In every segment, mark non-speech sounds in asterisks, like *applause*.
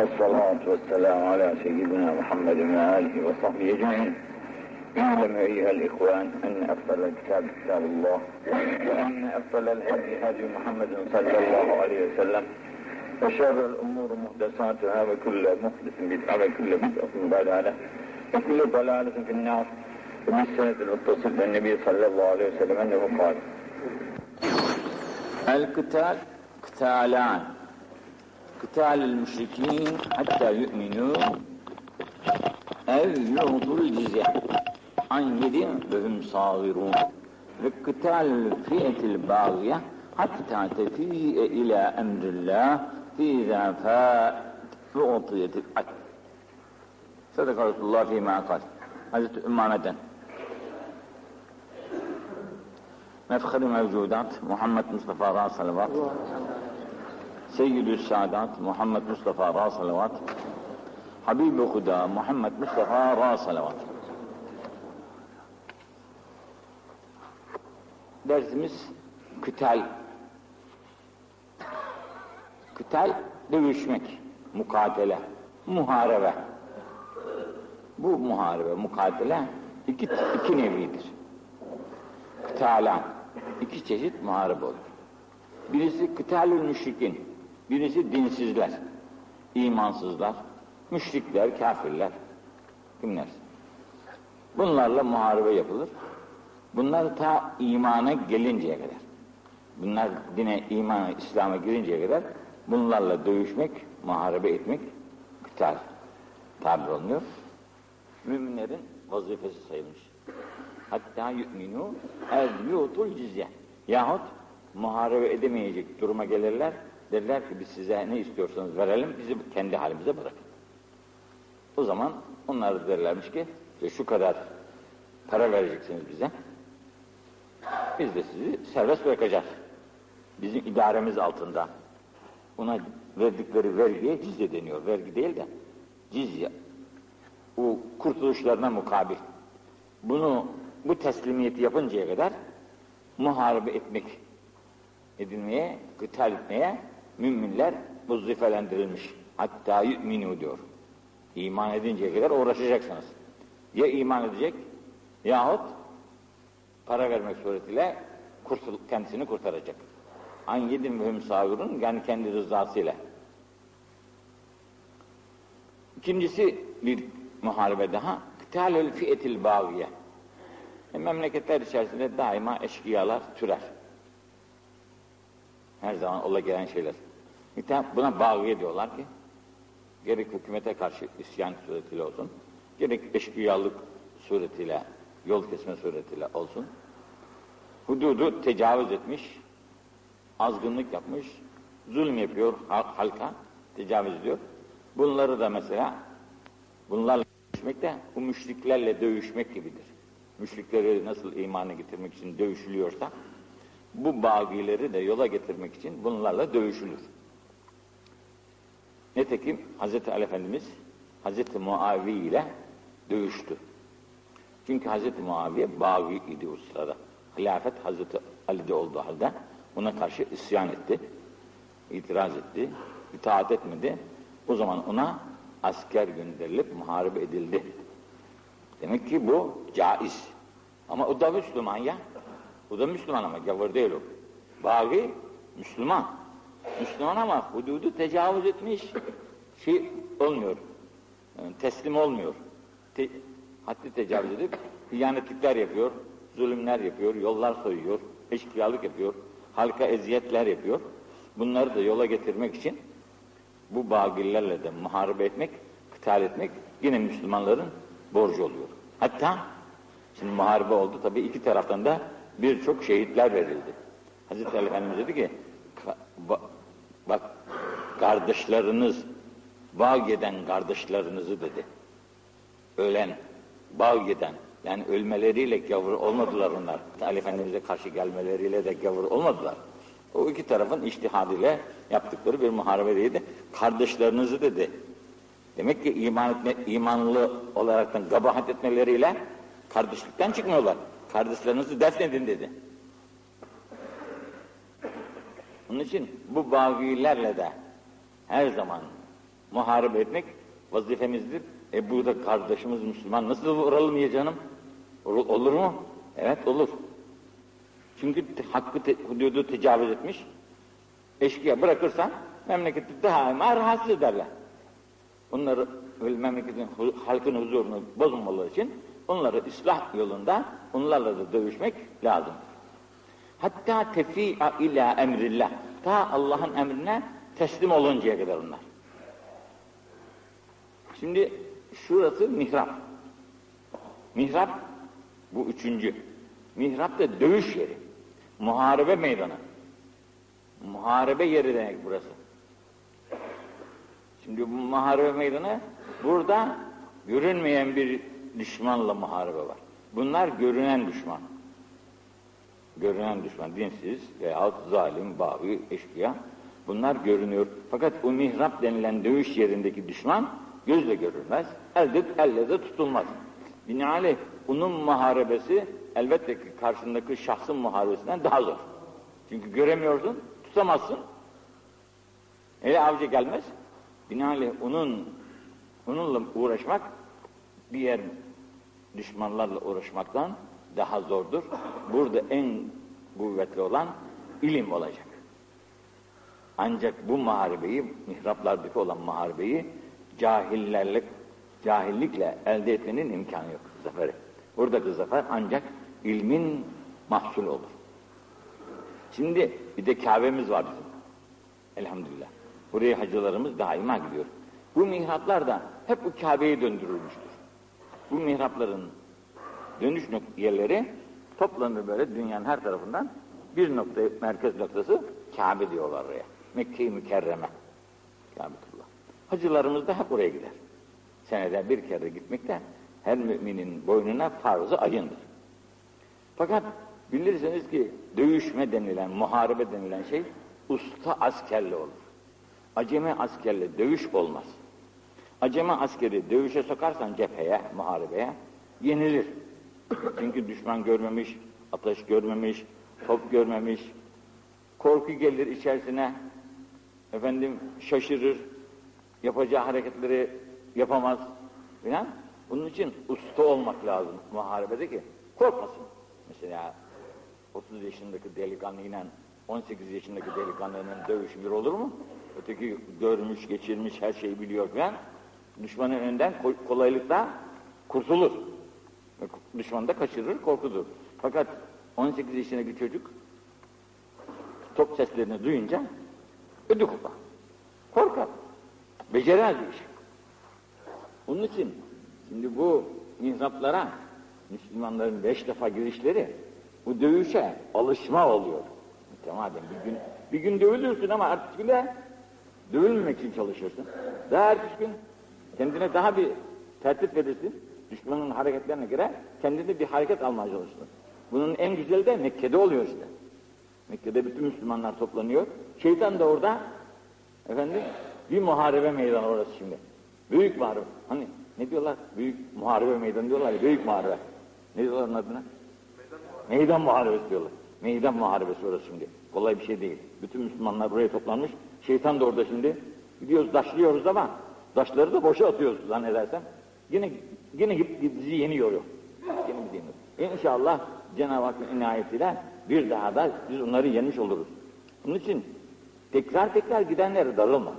والصلاة والسلام على سيدنا محمد وآله وصحبه أجمعين. اعلم أيها الإخوان أن أفضل الكتاب كتاب الله وأن أفضل الهدي هدي محمد صلى الله عليه وسلم. وشر الأمور محدثاتها وكل محدث بدعة وكل بدعة ضلالة وكل ضلالة في النار. وبالسند المتصل بالنبي صلى الله عليه وسلم أنه قال القتال قتالان قتال المشركين حتى يؤمنوا. أو يعطوا الجزية. عن يد وهم صاغرون. وقتال الفئة الباغية حتى تفيء إلى أمر الله فإذا فاء أعطيت العدل صدق رسول الله فيما قال. Hazreti Ümame'den mefhari mevcudat Muhammed Mustafa Ra salavat Seyyidü Sadat Muhammed Mustafa Ra salavat Habib-i Huda Muhammed Mustafa Ra salavat. Dersimiz kütel. Kütel dövüşmek mukatele muharebe. Bu muharebe mukatele iki, iki nevidir. Kıtalan iki çeşit muharebe olur. Birisi kıtalül müşrikin, birisi dinsizler, imansızlar, müşrikler, kafirler, kimler? Bunlarla muharebe yapılır. Bunlar ta imana gelinceye kadar. Bunlar dine, imana, İslam'a girinceye kadar bunlarla dövüşmek, muharebe etmek kıtal tabir olunuyor. Müminlerin vazifesi sayılmış hatta yu'minu ev yu'tul cizye. Yahut muharebe edemeyecek duruma gelirler. Derler ki biz size ne istiyorsanız verelim, bizi kendi halimize bırakın. O zaman onlar derlermiş ki şu kadar para vereceksiniz bize. Biz de sizi serbest bırakacağız. Bizim idaremiz altında. Ona verdikleri vergiye cizye deniyor. Vergi değil de cizye. O kurtuluşlarına mukabil. Bunu bu teslimiyeti yapıncaya kadar muharebe etmek edilmeye, gıtal etmeye müminler vazifelendirilmiş. Hatta yu'minu diyor. İman edinceye kadar uğraşacaksınız. Ya iman edecek yahut para vermek suretiyle kurtul, kendisini kurtaracak. An yedim mühim savurun yani kendi rızasıyla. İkincisi bir muharebe daha. Kıtalül fiyetil bağiye. E, memleketler içerisinde daima eşkıyalar türer. Her zaman ola gelen şeyler. Buna bağlı diyorlar ki, gerek hükümete karşı isyan suretiyle olsun, gerek eşkıyalık suretiyle, yol kesme suretiyle olsun, hududu tecavüz etmiş, azgınlık yapmış, zulüm yapıyor halka, tecavüz ediyor. Bunları da mesela, bunlarla dövüşmek de bu müşriklerle dövüşmek gibidir müşrikleri nasıl imana getirmek için dövüşülüyorsa, bu bagileri de yola getirmek için bunlarla dövüşülür. Netekim Hz. Ali Efendimiz Hz. Muavi ile dövüştü. Çünkü Hz. Muaviye bagi idi o sırada. Hilafet Hz. Ali'de olduğu halde ona karşı isyan etti. itiraz etti. itaat etmedi. O zaman ona asker gönderilip muharebe edildi. Demek ki bu caiz. Ama o da Müslüman ya. O da Müslüman ama gavur değil o. Bagi Müslüman. Müslüman ama hududu tecavüz etmiş. Şey olmuyor. Yani teslim olmuyor. Te, haddi tecavüz edip hıyanetlikler yapıyor, zulümler yapıyor, yollar soyuyor, eşkıyalık yapıyor, halka eziyetler yapıyor. Bunları da yola getirmek için bu bagillerle de muharebe etmek, kıtal etmek yine Müslümanların borcu oluyor. Hatta şimdi muharebe oldu tabii iki taraftan da birçok şehitler verildi. Hazreti Ali Efendimiz dedi ki bak kardeşleriniz bağ giden kardeşlerinizi dedi. Ölen, bağ giden yani ölmeleriyle gavur olmadılar onlar. Ali Efendimiz'e karşı gelmeleriyle de gavur olmadılar. O iki tarafın iştihadıyla yaptıkları bir muharebeydi. Kardeşlerinizi dedi Demek ki iman etme, imanlı olaraktan gabahat etmeleriyle kardeşlikten çıkmıyorlar. Kardeşlerinizi defnedin dedi. Onun için bu bagilerle de her zaman Muharebe etmek vazifemizdir. E burada kardeşimiz Müslüman nasıl vuralım ya canım? Olur, mu? Evet olur. Çünkü hakkı te, hududu tecavüz etmiş. Eşkıya bırakırsan memleketi daima rahatsız ederler. Onları memleketin halkın huzurunu bozmamaları için onları ıslah yolunda onlarla da dövüşmek lazım. Hatta tefi'a ila emrillah. Ta Allah'ın emrine teslim oluncaya kadar onlar. Şimdi şurası mihrap. Mihrap bu üçüncü. Mihrap da dövüş yeri. Muharebe meydanı. Muharebe yeri demek burası. Şimdi bu muharebe meydanı burada görünmeyen bir düşmanla muharebe var. Bunlar görünen düşman. Görünen düşman, dinsiz veyahut zalim, bağı, eşkıya. Bunlar görünüyor. Fakat o mihrap denilen dövüş yerindeki düşman gözle görülmez, elde, elle de tutulmaz. Binaenaleyh onun muharebesi elbette ki karşındaki şahsın muharebesinden daha zor. Çünkü göremiyorsun, tutamazsın. Hele avcı gelmez. Binaenaleyh onun onunla uğraşmak diğer düşmanlarla uğraşmaktan daha zordur. Burada en kuvvetli olan ilim olacak. Ancak bu muharebeyi, mihraplardaki olan muharebeyi cahillerle, cahillikle elde etmenin imkanı yok zaferi. Buradaki zafer ancak ilmin mahsul olur. Şimdi bir de Kabe'miz var bizim. Elhamdülillah. Buraya hacılarımız daima gidiyor. Bu mihraplar da hep bu Kabe'ye döndürülmüştür. Bu mihrapların dönüş yerleri toplanır böyle dünyanın her tarafından bir nokta, merkez noktası Kabe diyorlar oraya. Mekke-i Mükerreme. Kâbetullah. Hacılarımız da hep oraya gider. Senede bir kere gitmek de her müminin boynuna farz-ı ayındır. Fakat bilirsiniz ki dövüşme denilen, muharebe denilen şey usta askerle olur. Acemi askerle dövüş olmaz. Acemi askeri dövüşe sokarsan cepheye, muharebeye yenilir. Çünkü düşman görmemiş, ateş görmemiş, top görmemiş. Korku gelir içerisine. Efendim şaşırır. Yapacağı hareketleri yapamaz. Falan. Bunun için usta olmak lazım muharebede ki korkmasın. Mesela 30 yaşındaki delikanlıyla 18 yaşındaki delikanlının dövüşü bir olur mu? Öteki görmüş, geçirmiş, her şeyi biliyor falan. Düşmanın önünden ko- kolaylıkla kurtulur. Düşmanı da kaçırır, korkudur. Fakat 18 yaşındaki çocuk top seslerini duyunca ödü kopar. Korkar. Beceremez bir iş. Onun için şimdi bu mihraplara Müslümanların beş defa girişleri bu dövüşe alışma oluyor. Mütemadiyen bir gün bir gün dövülürsün ama ertesi güne dövülmemek için çalışırsın. Daha ertesi gün kendine daha bir tertip verirsin. Düşmanın hareketlerine göre kendine bir hareket almaya çalışırsın. Bunun en güzeli de Mekke'de oluyor işte. Mekke'de bütün Müslümanlar toplanıyor. Şeytan da orada efendim bir muharebe meydanı orası şimdi. Büyük muharebe. Hani ne diyorlar? Büyük muharebe meydanı diyorlar ya, büyük muharebe. Ne diyorlar onun adına? Meydan muharebesi diyorlar. Meydan muharebesi orası şimdi. Kolay bir şey değil. Bütün Müslümanlar buraya toplanmış. Şeytan da orada şimdi. Gidiyoruz, taşlıyoruz ama taşları da boşa atıyoruz zannedersem. Yine yine bizi yeniyor. Yine bizi yeniyor. İnşallah Cenab-ı Hakk'ın inayetiyle bir daha da biz onları yenmiş oluruz. Bunun için tekrar tekrar gidenlere darılma.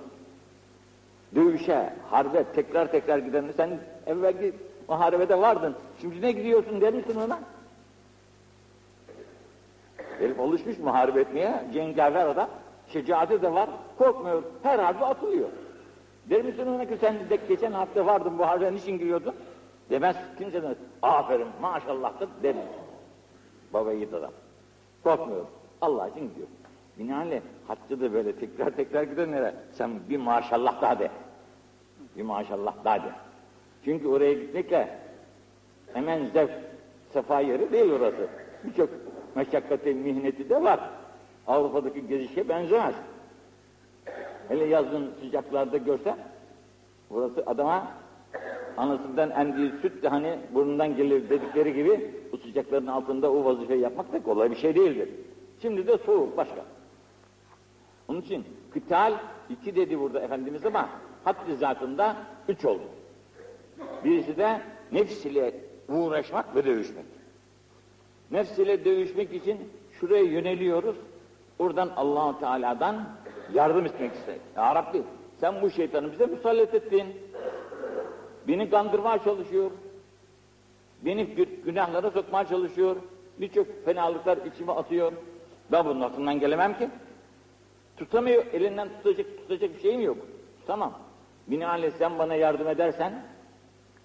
Dövüşe, harbe tekrar tekrar gidenler sen evvelki muharebede vardın. Şimdi ne gidiyorsun der misin ona? Herif alışmış muharebe etmeye, cengaver adam. Şecaati de var, korkmuyor. Her harbe atılıyor. Der misin ona ki sen de geçen hafta vardın bu harbe niçin giriyordun? Demez, kimse demez. Aferin, maşallah da demez. Baba yiğit adam. Korkmuyor. Allah için gidiyor. Binaenle haccı da böyle tekrar tekrar gidenlere sen bir maşallah daha de. Bir maşallah daha de. Çünkü oraya gitmekle hemen zevk, sefa yeri değil orası. Birçok meşakkati, mihneti de var. Avrupa'daki gezişe benzemez. Hele yazın sıcaklarda görsen, burası adama anasından emdiği süt de hani burnundan gelir dedikleri gibi bu sıcakların altında o vazifeyi yapmak da kolay bir şey değildir. Şimdi de soğuk başka. Onun için kıtal iki dedi burada Efendimiz ama haddi zatında üç oldu. Birisi de nefs ile uğraşmak ve dövüşmek. Nefs ile dövüşmek için şuraya yöneliyoruz. Oradan Allahu Teala'dan yardım istemek istedik. Ya Rabbi sen bu şeytanı bize musallat ettin. Beni kandırmaya çalışıyor. Beni gü- günahlara sokmaya çalışıyor. Birçok fenalıklar içime atıyor. Ben bunun altından gelemem ki. Tutamıyor, elinden tutacak, tutacak bir şeyim yok. Tamam. Binaenaleyh sen bana yardım edersen,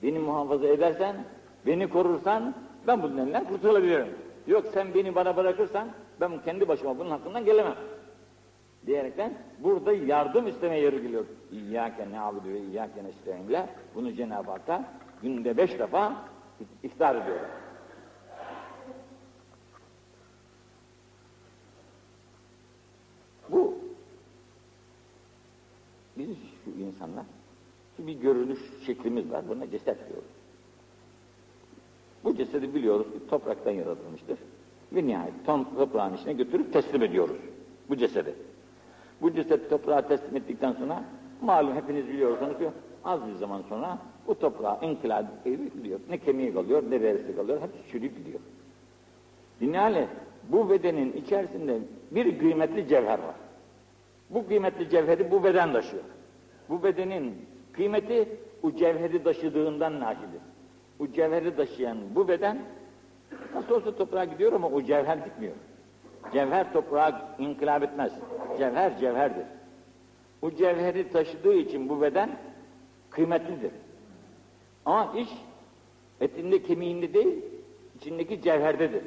beni muhafaza edersen, beni korursan, ben bunun elinden kurtulabilirim. Yok sen beni bana bırakırsan, ben kendi başıma bunun hakkından gelemem. Diyerekten burada yardım istemeye yeri geliyor. İyyâke ne'abudu ve iyyâke nesta'inle bunu Cenab-ı Hak'ta günde beş defa iftar ediyor. Bu biz şu insanlar bir görünüş şeklimiz var. Buna ceset diyoruz. Bu cesedi biliyoruz ki topraktan yaratılmıştır. Ve nihayet tam toprağın içine götürüp teslim ediyoruz bu cesedi. Bu ceset toprağa teslim ettikten sonra malum hepiniz biliyorsunuz ki az bir zaman sonra bu toprağa inkılap edip gidiyor. Ne kemiği kalıyor ne derisi kalıyor hepsi çürüyüp gidiyor. Binaenaleyh bu bedenin içerisinde bir kıymetli cevher var. Bu kıymetli cevheri bu beden taşıyor. Bu bedenin kıymeti o cevheri taşıdığından naşidir. O cevheri taşıyan bu beden nasıl olsa toprağa gidiyor ama o cevher gitmiyor. Cevher toprağa inkılap etmez. Cevher cevherdir. O cevheri taşıdığı için bu beden kıymetlidir. Ama iş etinde kemiğinde değil, içindeki cevherdedir.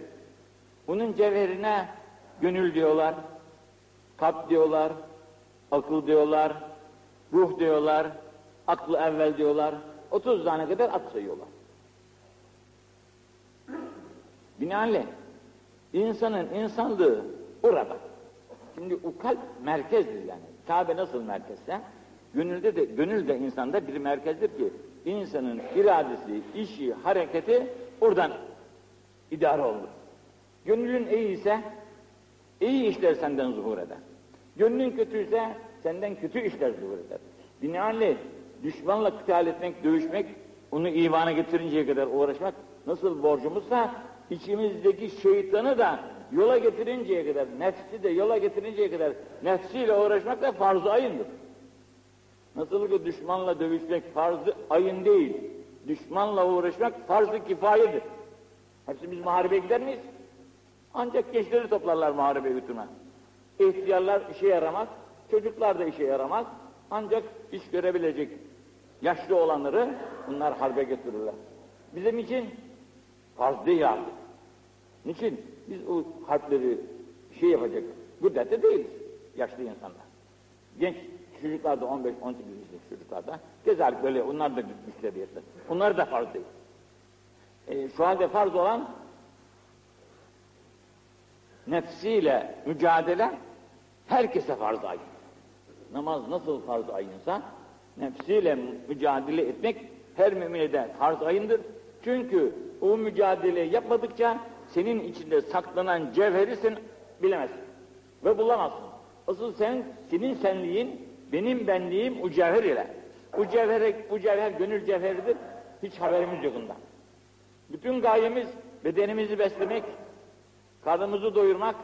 Bunun cevherine gönül diyorlar, kalp diyorlar, akıl diyorlar, ruh diyorlar, aklı evvel diyorlar. 30 tane kadar at sayıyorlar. Binaenaleyh insanın insanlığı orada. Şimdi o kalp merkezdir yani. Kabe nasıl merkezse, gönülde de, gönül de insanda bir merkezdir ki insanın iradesi, işi, hareketi oradan idare olur. Gönlün iyi ise iyi işler senden zuhur eder. Gönlün kötüyse senden kötü işler zuhur eder. Binaenaleyh düşmanla kıtal etmek, dövüşmek, onu imana getirinceye kadar uğraşmak nasıl borcumuzsa içimizdeki şeytanı da yola getirinceye kadar, nefsi de yola getirinceye kadar nefsiyle uğraşmak da farz-ı ayındır. Nasıl ki düşmanla dövüşmek farz-ı ayın değil, düşmanla uğraşmak farz-ı kifayedir. Hepsi biz muharebeye gider miyiz? Ancak gençleri toplarlar muharebeye götürme. İhtiyarlar işe yaramaz, çocuklar da işe yaramaz. Ancak iş görebilecek yaşlı olanları bunlar harbe götürürler. Bizim için farz değil artık. Niçin? Biz o harpleri şey yapacak güddette değiliz yaşlı insanlar. Genç çocuklar da 15-18 yaşındaki çocuklar da kezalik böyle onlar da güçleri yeter. Onlar da farz değil. E, şu halde farz olan nefsiyle mücadele herkese farz ayın. Namaz nasıl farz ayınsa nefsiyle mücadele etmek her mümine de farz ayındır. Çünkü o mücadeleyi yapmadıkça senin içinde saklanan cevheri sen bilemezsin ve bulamazsın. Asıl sen, senin senliğin, benim benliğim o cevher ile. Bu cevher, bu cevher gönül cevheridir. Hiç haberimiz yok ondan. Bütün gayemiz bedenimizi beslemek, karnımızı doyurmak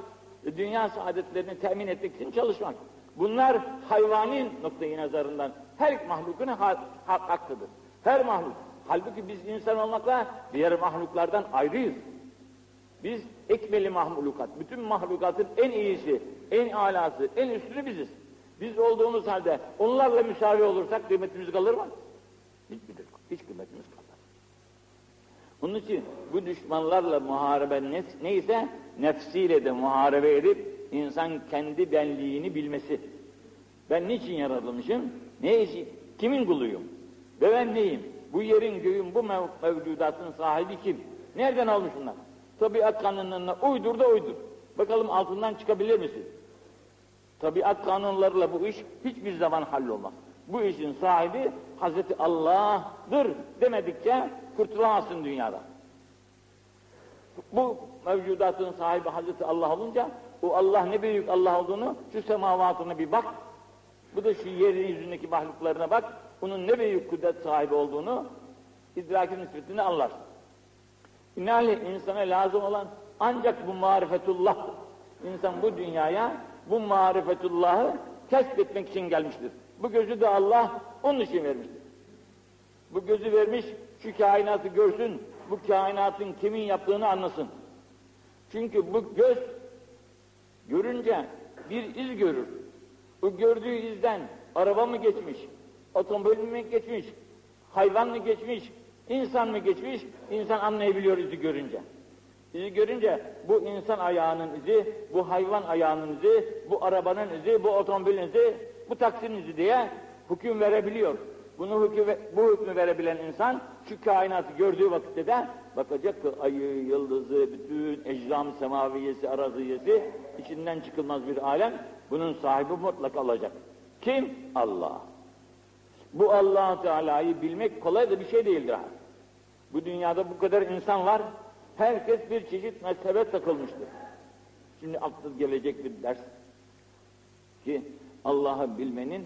dünya saadetlerini temin etmek için çalışmak. Bunlar hayvani noktayı nazarından her mahlukun ha ha hakkıdır. Her mahluk. Halbuki biz insan olmakla diğer mahluklardan ayrıyız. Biz ekmeli mahlukat, bütün mahlukatın en iyisi, en alası, en üstünü biziz. Biz olduğumuz halde onlarla müsavi olursak kıymetimiz kalır mı? Hiç, hiç kıymetimiz kalmaz. Onun için bu düşmanlarla muharebe neyse nefsiyle de muharebe edip insan kendi benliğini bilmesi. Ben niçin yaratılmışım? Ne işi? Kimin kuluyum? Ve ben neyim? Bu yerin, göğün, bu mev mevcudatın sahibi kim? Nereden almış bunlar? Tabiat kanunlarına uydur da uydur. Bakalım altından çıkabilir misin? Tabiat kanunlarıyla bu iş hiçbir zaman hallolmaz. Bu işin sahibi Hazreti Allah'dır demedikçe kurtulamazsın dünyada. Bu mevcudatın sahibi Hazreti Allah olunca o Allah ne büyük Allah olduğunu şu semavatına bir bak. Bu da şu yeryüzündeki mahluklarına bak, bunun ne büyük kudret sahibi olduğunu idrakin nispetini anlarsın. İnali insana lazım olan ancak bu marifetullah. İnsan bu dünyaya bu marifetullahı kesbetmek için gelmiştir. Bu gözü de Allah onun için vermiştir. Bu gözü vermiş, şu kainatı görsün, bu kainatın kimin yaptığını anlasın. Çünkü bu göz görünce bir iz görür. Bu gördüğü izden araba mı geçmiş, otomobil mi geçmiş, hayvan mı geçmiş, insan mı geçmiş, insan anlayabiliyor izi görünce. İzi görünce bu insan ayağının izi, bu hayvan ayağının izi, bu arabanın izi, bu otomobilin izi, bu taksinin izi diye hüküm verebiliyor. Bunu hüküm, bu hükmü verebilen insan şu kainatı gördüğü vakitte de bakacak ki ayı, yıldızı, bütün ecram semaviyesi, araziyesi içinden çıkılmaz bir alem bunun sahibi mutlaka olacak. Kim? Allah. Bu allah Teala'yı bilmek kolay da bir şey değildir. Bu dünyada bu kadar insan var, herkes bir çeşit mezhebe takılmıştır. Şimdi aklı gelecek bir ders ki Allah'ı bilmenin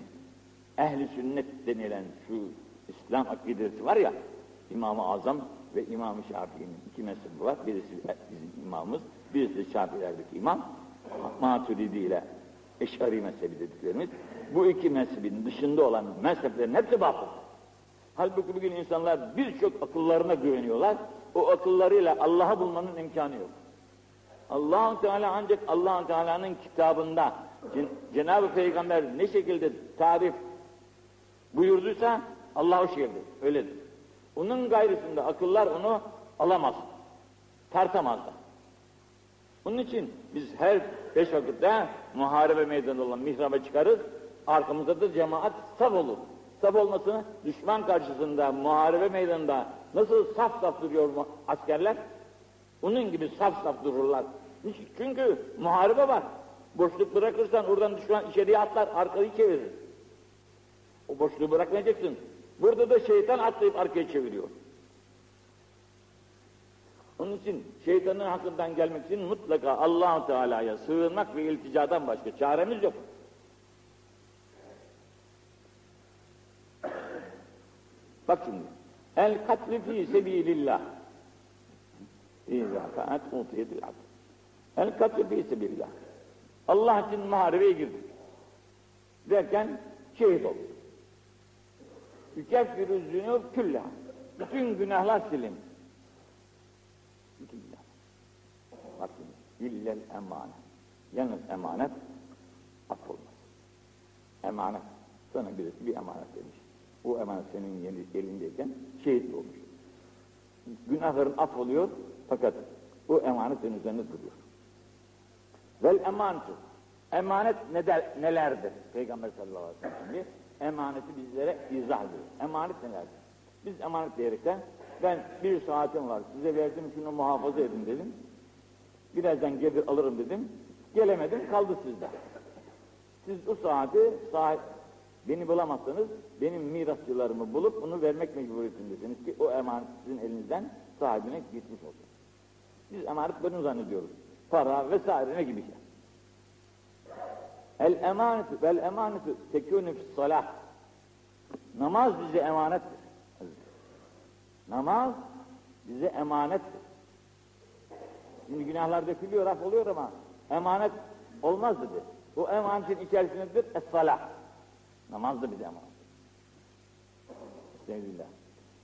ehli sünnet denilen şu İslam akidesi var ya, İmam-ı Azam ve İmam-ı Şafii'nin iki mezhebi var. Birisi bizim imamımız, birisi Şafiilerdeki imam, Maturidi ile Eş'ari mezhebi dediklerimiz. Bu iki mezhebin dışında olan mezheplerin hepsi batıl. Halbuki bugün insanlar birçok akıllarına güveniyorlar. O akıllarıyla Allah'ı bulmanın imkanı yok. allah Teala ancak allah Teala'nın kitabında Cenab-ı Peygamber ne şekilde tarif buyurduysa Allah o şekilde öyledir. Onun gayrısında akıllar onu alamaz. Tartamazlar. Onun için biz her beş vakitte muharebe meydanı olan mihraba çıkarız. Arkamızda da cemaat saf olur. Saf olmasını düşman karşısında muharebe meydanında nasıl saf saf duruyor askerler? Onun gibi saf saf dururlar. Çünkü muharebe var. Boşluk bırakırsan oradan düşman içeriye atlar, arkayı çevirir. O boşluğu bırakmayacaksın. Burada da şeytan atlayıp arkaya çeviriyor. Onun için şeytanın hakkından gelmek için mutlaka allah Teala'ya sığınmak ve ilticadan başka çaremiz yok. Bak şimdi. El katli fi sebilillah. İzâ kâet utiyedil abd. El katli fi sebilillah. Allah için muharebeye girdik. Derken şehit olduk. Yükeffirü zünub külla. Bütün günahlar silin. Bütün günah. Bak şimdi. İllel emanet. Yalnız emanet affolmaz. Emanet. Sana birisi bir emanet demiş. Bu emanet senin elindeyken şehit olmuş. Günahların affoluyor fakat bu emanet senin üzerinde duruyor. Vel emanetu. Emanet ne der, nelerdir? Peygamber sallallahu aleyhi ve sellem emaneti bizlere izah ediyor. Emanet nelerdir? Biz emanet diyerekten ben bir saatim var size verdim şunu muhafaza edin dedim. Birazdan gelir alırım dedim. Gelemedim kaldı sizde. Siz o saati sahip, beni bulamazsanız benim mirasçılarımı bulup bunu vermek mecburiyetindesiniz ki o emanet sizin elinizden sahibine gitmiş olsun. Biz emanet bunu zannediyoruz. Para vesaire ne gibi şey. El emanetu vel emanetu tekûnü salah. Namaz bize emanettir. Namaz bize emanettir. Şimdi günahlar dökülüyor, af oluyor ama emanet olmaz dedi. Bu emanetin içerisindedir es-salah. Namaz da bize emanet. Estağfirullah.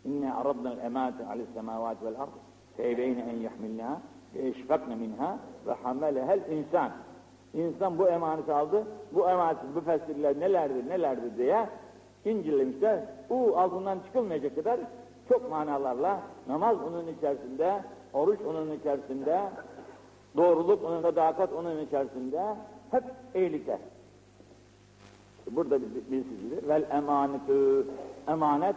İnne aradna el-emanete alis semavati vel ard feybeyne en yahmilnaha ve eşfakne minha ve hamelehel insan. İnsan bu emaneti aldı, bu emanetin müfessirler nelerdir nelerdir diye incelemişler. Bu altından çıkılmayacak kadar çok manalarla namaz onun içerisinde, oruç onun içerisinde, doğruluk onun sadakat onun içerisinde, hep iyilikler. Burada bilsizidir. Vel emanetu, emanet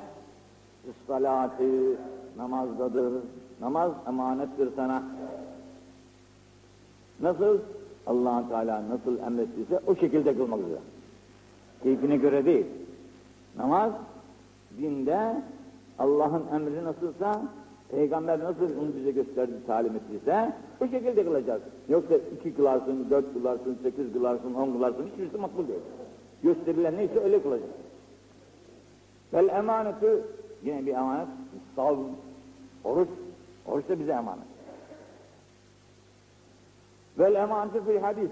salatı namazdadır. Namaz emanettir sana. Nasıl? allah Teala nasıl emrettiyse o şekilde kılmak üzere. Keyfine göre değil. Namaz dinde Allah'ın emri nasılsa, Peygamber nasıl onu bize gösterdi, talim ettiyse o şekilde kılacağız. Yoksa iki kılarsın, dört kılarsın, sekiz kılarsın, on kılarsın, hiçbirisi makbul değil. Gösterilen neyse öyle kılacak. Vel emanetu yine bir emanet. Sav, oruç. Oruç da bize emanet. Vel emanetu fil hadis.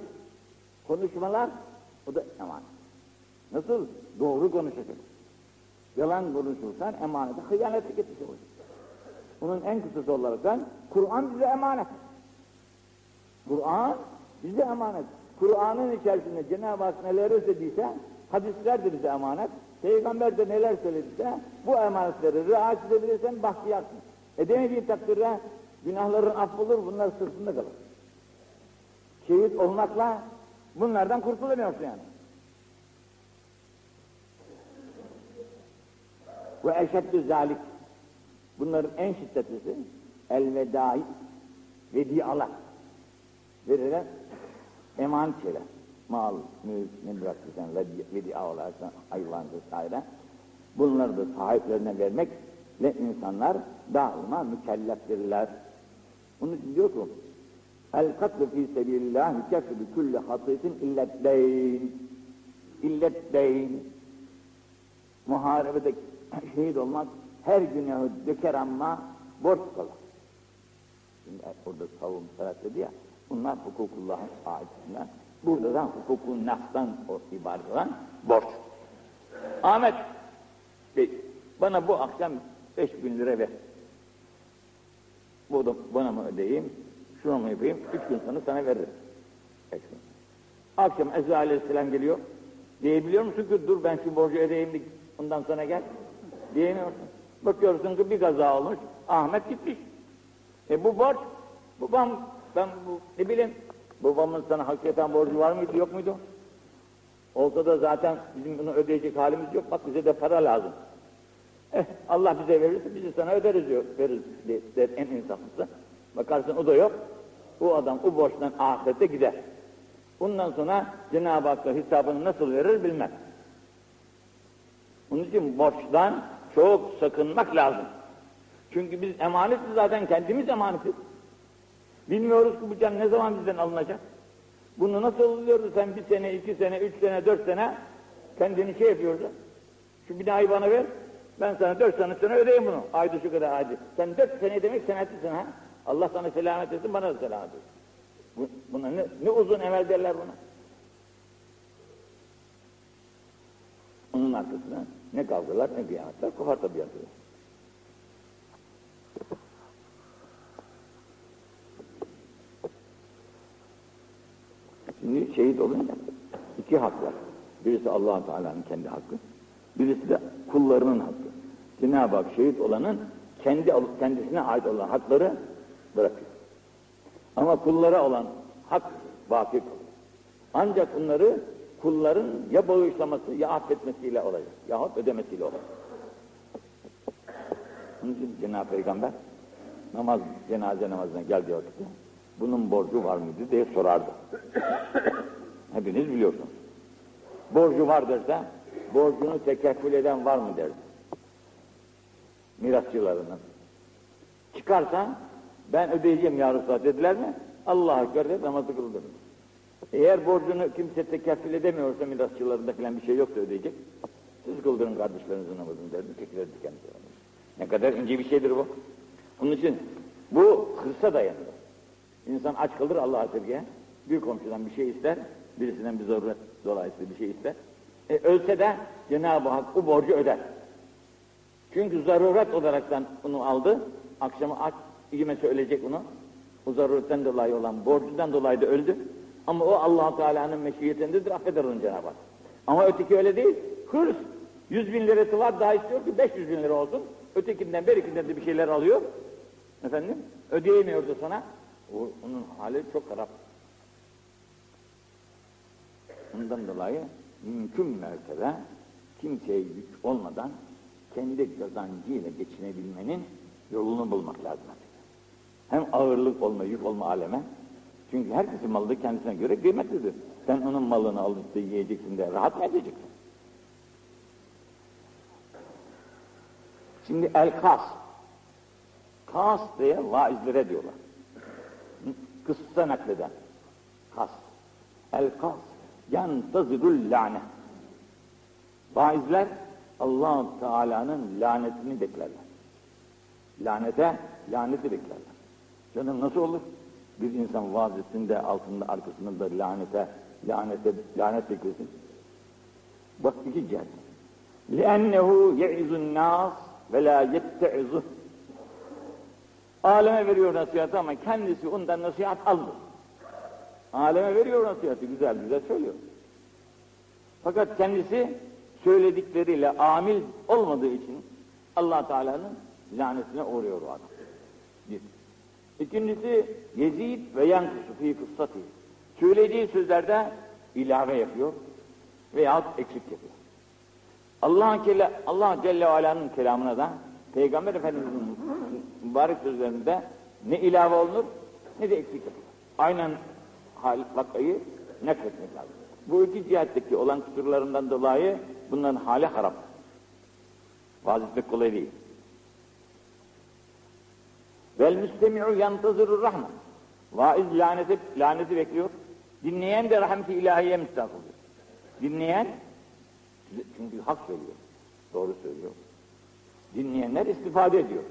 Konuşmalar o da emanet. Nasıl? Doğru konuşacak. Yalan konuşursan emanete hıyanet etmiş olur. Bunun en kısası olarak Kur'an bize emanet. Kur'an bize emanet. Kur'an'ın içerisinde Cenab-ı Hak neler ödediyse hadisler de bize emanet. Peygamber de neler söylediyse bu emanetleri riayet edebilirsen bahtiyarsın. Edemediğin takdirde günahların affolur bunlar sırtında kalır. Şehit olmakla bunlardan kurtulamıyorsun yani. Ve eşeddü zalik. Bunların en şiddetlisi el vedai vedialar. Verilen emanet şeyler. Mal, mülk, ne bıraktıysan vedia olarsan hayvan vesaire. Bunları da sahiplerine vermekle insanlar daima mükelleftirler. Bunun için diyor ki El katlu fi sebilillah yükeffi kulli hatisin illet deyn. İllet deyn. Muharebede *clears throat* şehit olmak her günahı döker ama borç kalır. Şimdi orada savun salat dedi ya, bunlar hukukullahın ayetinden, burada da hukukun naftan ibaret olan borç. Ahmet bana bu akşam beş bin lira ver. Bu da bana mı ödeyeyim, şunu mu yapayım, üç gün sonra sana veririm. Eksin. Akşam Ezra Aleyhisselam geliyor. Diyebiliyor musun ki dur ben şu borcu ödeyeyim ondan sonra gel. Diyemiyorsun. Bakıyorsun ki bir kaza olmuş, Ahmet gitmiş. E bu borç, babam, ben bu, ne bileyim, babamın sana hakikaten borcu var mıydı, yok muydu? Olsa da zaten bizim bunu ödeyecek halimiz yok, bak bize de para lazım. Eh, Allah bize verirse bizi sana öderiz diyor, veririz der en insaflısı. Bakarsın o da yok, o adam o borçtan ahirete gider. Bundan sonra Cenab-ı Hak hesabını nasıl verir bilmez. Onun için borçtan çok sakınmak lazım. Çünkü biz emanetiz zaten kendimiz emanetiz. Bilmiyoruz ki bu can ne zaman bizden alınacak. Bunu nasıl oluyordu sen bir sene, iki sene, üç sene, dört sene kendini şey yapıyordun. Şu binayı bana ver, ben sana dört sene sonra ödeyeyim bunu. Aydı şu kadar aydı. Sen dört sene demek senetlisin ha. Allah sana selamet etsin, bana da selamet etsin. Bu, buna ne, ne uzun emel derler buna. Onun arkasında ne kavgalar ne kıyametler kopar tabiatı. Şimdi şehit olunca iki hak var. Birisi allah Teala'nın kendi hakkı, birisi de kullarının hakkı. Cenab-ı Hak şehit olanın kendi kendisine ait olan hakları bırakıyor. Ama kullara olan hak baki kalıyor. Ancak bunları kulların ya bağışlaması ya affetmesiyle olacak. Yahut ödemesiyle olacak. Onun için Cenab-ı Peygamber namaz, cenaze namazına geldiği vakitte bunun borcu var mıydı diye sorardı. *coughs* Hepiniz biliyorsunuz. Borcu var derse borcunu tekeffül eden var mı derdi. Mirasçılarının. Çıkarsa ben ödeyeceğim ya Resulallah dediler mi? Allah'a ekber deyip namazı kıldırır. Eğer borcunu kimse tekeffül edemiyorsa mirasçılarında falan bir şey yoksa ödeyecek. Siz kıldırın kardeşlerinizin namazını derdi. Çekilerdi kendisi. Ne kadar ince bir şeydir bu. Onun için bu hırsa dayanıyor. İnsan aç kalır Allah'a esirge. Bir komşudan bir şey ister, birisinden bir zaruret dolayısıyla bir şey ister. E, ölse de Cenab-ı Hak bu borcu öder. Çünkü zaruret olaraktan bunu aldı. Akşamı aç, yemese ölecek onu. O zaruretten dolayı olan borcundan dolayı da öldü. Ama o allah Teala'nın meşiyetindedir, affeder onu Cenab-ı Hak. Ama öteki öyle değil. Hırs. Yüz bin lirası var, daha istiyor ki 500 bin lira olsun. Ötekinden, berikinden de bir şeyler alıyor. Efendim, ödeyemiyordu sana. O, onun hali çok harap. Ondan dolayı mümkün mertebe kimseye yük olmadan kendi kazancıyla geçinebilmenin yolunu bulmak lazım. Hem ağırlık olma, yük olma aleme. Çünkü herkesin malı kendisine göre kıymetlidir. Sen onun malını alıp da yiyeceksin de rahat mı edeceksin? Şimdi el kas. Kas diye vaizlere diyorlar Kıssa nakleden. Kas. El kas. Yantazirul lane. Vaizler allah Teala'nın lanetini beklerler. Lanete, laneti beklerler. Canım nasıl olur? Bir insan vazisinde altında arkasında da lanete, lanete, lanet beklesin. Bak iki cihet. لِأَنَّهُ يَعِزُ النَّاسِ وَلَا يَتَّعِزُهُ Aleme veriyor nasihatı ama kendisi ondan nasihat almıyor. Aleme veriyor nasihatı güzel güzel söylüyor. Fakat kendisi söyledikleriyle amil olmadığı için allah Teala'nın lanetine uğruyor o adam. Bir. İkincisi yezid ve yankusu fi kıssati. Söylediği sözlerde ilave yapıyor veyahut eksik yapıyor. Allah, Celle, Allah Celle Ala'nın kelamına da Peygamber Efendimiz'in mübarek sözlerinde ne ilave olunur ne de eksik yapılır. Aynen hal, vakayı nakletmek lazım. Bu iki cihetteki olan kusurlarından dolayı bunların hali harap. Vaaz etmek kolay değil. Vel müstemi'u yantazırur rahman. Vaiz laneti, laneti bekliyor. Dinleyen de rahmeti ilahiye müstahak oluyor. Dinleyen, çünkü hak söylüyor. Doğru söylüyor. Dinleyenler istifade ediyor.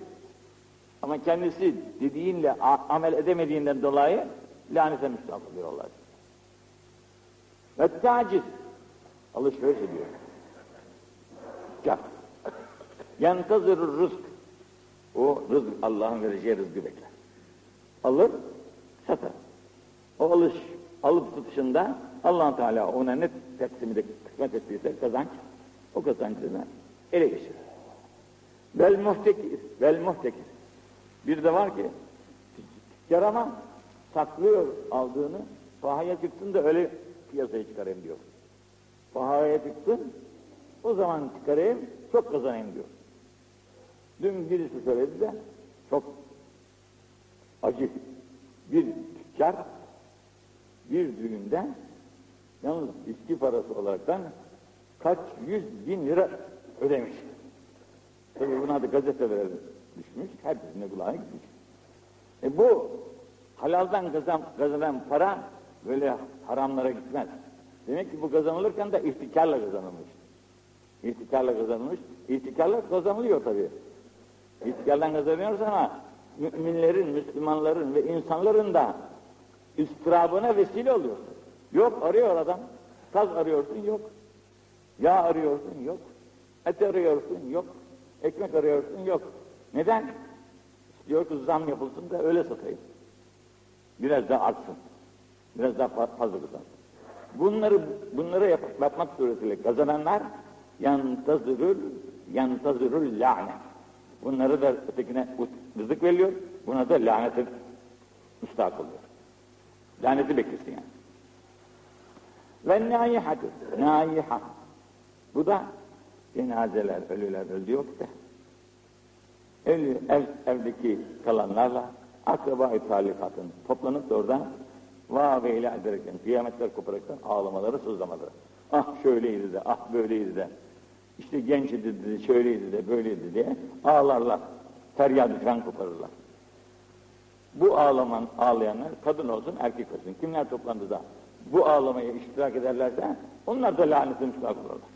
Ama kendisi dediğinle amel edemediğinden dolayı lanete müstahak oluyor Allah. Ve taciz. Alışveriş ediyor. Kâr. Yantazırır rızk. O rızk, Allah'ın vereceği rızkı bekler. Alır, satar. O alış, alıp tutuşunda allah Teala ona ne teksimi de kısmet ettiyse kazanç, o kazancını ele geçirir. Vel muhtekir, vel muhtekir. Bir de var ki, yarama saklıyor aldığını, pahaya çıksın da öyle piyasaya çıkarayım diyor. Pahaya çıksın, o zaman çıkarayım, çok kazanayım diyor. Dün birisi söyledi de çok acı. Bir tüccar bir düğünden yalnız içki parası olaraktan kaç yüz bin lira ödemiş. Tabii buna da gazetelere düşmüş, herkesin kulağa gitmiş. E bu halaldan kazan, kazanan para böyle haramlara gitmez. Demek ki bu kazanılırken de ihtikarla kazanılmış. İhtikarla kazanılmış. İhtikarla kazanılıyor tabii. İhtikarla kazanıyoruz ama müminlerin, Müslümanların ve insanların da istirabına vesile oluyor. Yok arıyor adam. Saz arıyorsun yok. Yağ arıyorsun yok. Et arıyorsun yok. Ekmek arıyorsun yok. Neden? İstiyor ki zam yapılsın da öyle satayım. Biraz daha artsın. Biraz daha fazla kazansın. Bunları bunları yap, yapmak suretiyle kazananlar yantazırul yantazırul lanet. Bunları da ötekine rızık veriliyor. Buna da laneti müstahak oluyor. Laneti beklesin yani. Ve nâyihatü. Nâyiha. Bu da cenazeler, ölüler öldü yok da. Ev, ev, evdeki kalanlarla akraba-i talikatın toplanıp da oradan vah ve ilah ederekten, kıyametler koparaktan ağlamaları, sızlamaları. Ah şöyleydi de, ah böyleydi de, işte genç idi dedi, şöyleydi de, böyleydi diye ağlarlar. Feryadı falan koparırlar. Bu ağlaman, ağlayanlar kadın olsun, erkek olsun. Kimler toplandı da bu ağlamaya iştirak ederlerse onlar da lanetin müstahak olurlar.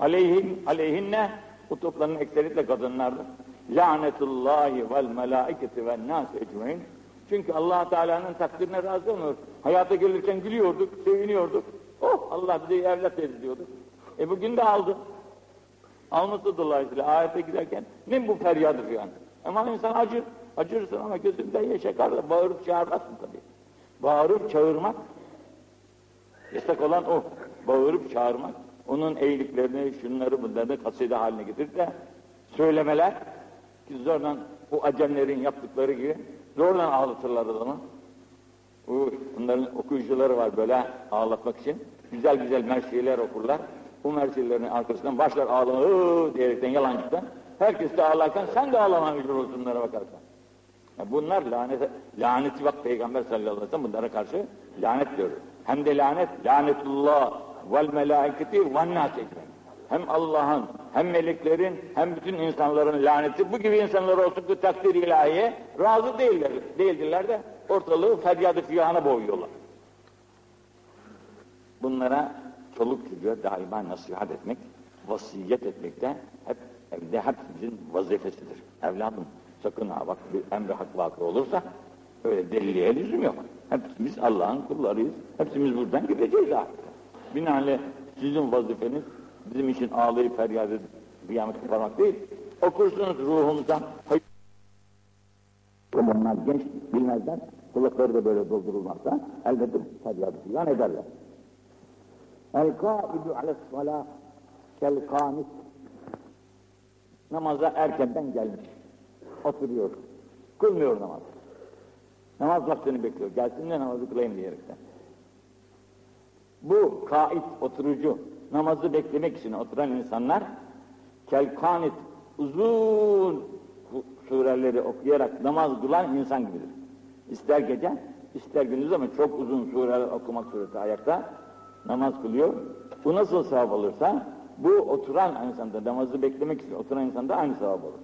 Aleyhin, aleyhinne bu toplanın ekseriyetle kadınlardır. Lanetullahi vel melaiketi ve nas ecmain. Çünkü allah Teala'nın takdirine razı olmuyor. Hayata gelirken gülüyorduk, seviniyorduk. Oh Allah bize evlat verdi diyorduk. E bugün de aldı. Alması dolayısıyla ahirete giderken ne bu feryadı filan. Ama insan acır, acırsın ama gözünden yaş akar bağırıp çağırmazsın tabii. Bağırıp çağırmak, yasak olan o. Bağırıp çağırmak, onun eğiliklerini, şunları bunları kaside haline getirip de söylemeler, ki zorla bu acemlerin yaptıkları gibi zorla ağlatırlar adamı. Bu, bunların okuyucuları var böyle ağlatmak için. Güzel güzel mersiyeler okurlar. Bu mersiyelerin arkasından başlar ağlamaya diyerekten yalancıktan. Herkes de ağlarken sen de ağlaman mecbur olsun bunlara bakarsan. Yani bunlar lanet, laneti bak Peygamber sallallahu aleyhi ve sellem bunlara karşı lanet diyor. Hem de lanet, lanetullah vel melaiketi ve nas Hem Allah'ın, hem meleklerin, hem bütün insanların laneti bu gibi insanlar olsun ki takdir ilahiye razı değiller, değildirler de ortalığı feryadı fiyana boğuyorlar. Bunlara çoluk çocuğa daima nasihat etmek vasiyet etmekte hep evde hepimizin vazifesidir. Evladım sakın ha bak bir emri hak vakı olursa öyle deliliğe lüzum yok. Hepimiz Allah'ın kullarıyız. Hepimiz buradan gideceğiz artık. Binaenaleyh sizin vazifeniz bizim için ağlayıp feryat edip kıyamet koparmak değil. Okursunuz ruhumuza. Onlar genç bilmezler. Kulakları da böyle doldurulmazsa elbette feryadı filan ederler. El kaidu ales salâ kel kanit namaza erkenden gelmiş. Oturuyor. Kılmıyor namaz. Namaz vaktini bekliyor. Gelsin de namazı kılayım diyerekten. Bu kait, oturucu, namazı beklemek için oturan insanlar kelkanit, uzun sureleri okuyarak namaz kılan insan gibidir. İster gece, ister gündüz ama çok uzun sureler okumak sureti ayakta namaz kılıyor. Bu nasıl sevap olursa bu oturan insanda, namazı beklemek için oturan insanda aynı sevap olur.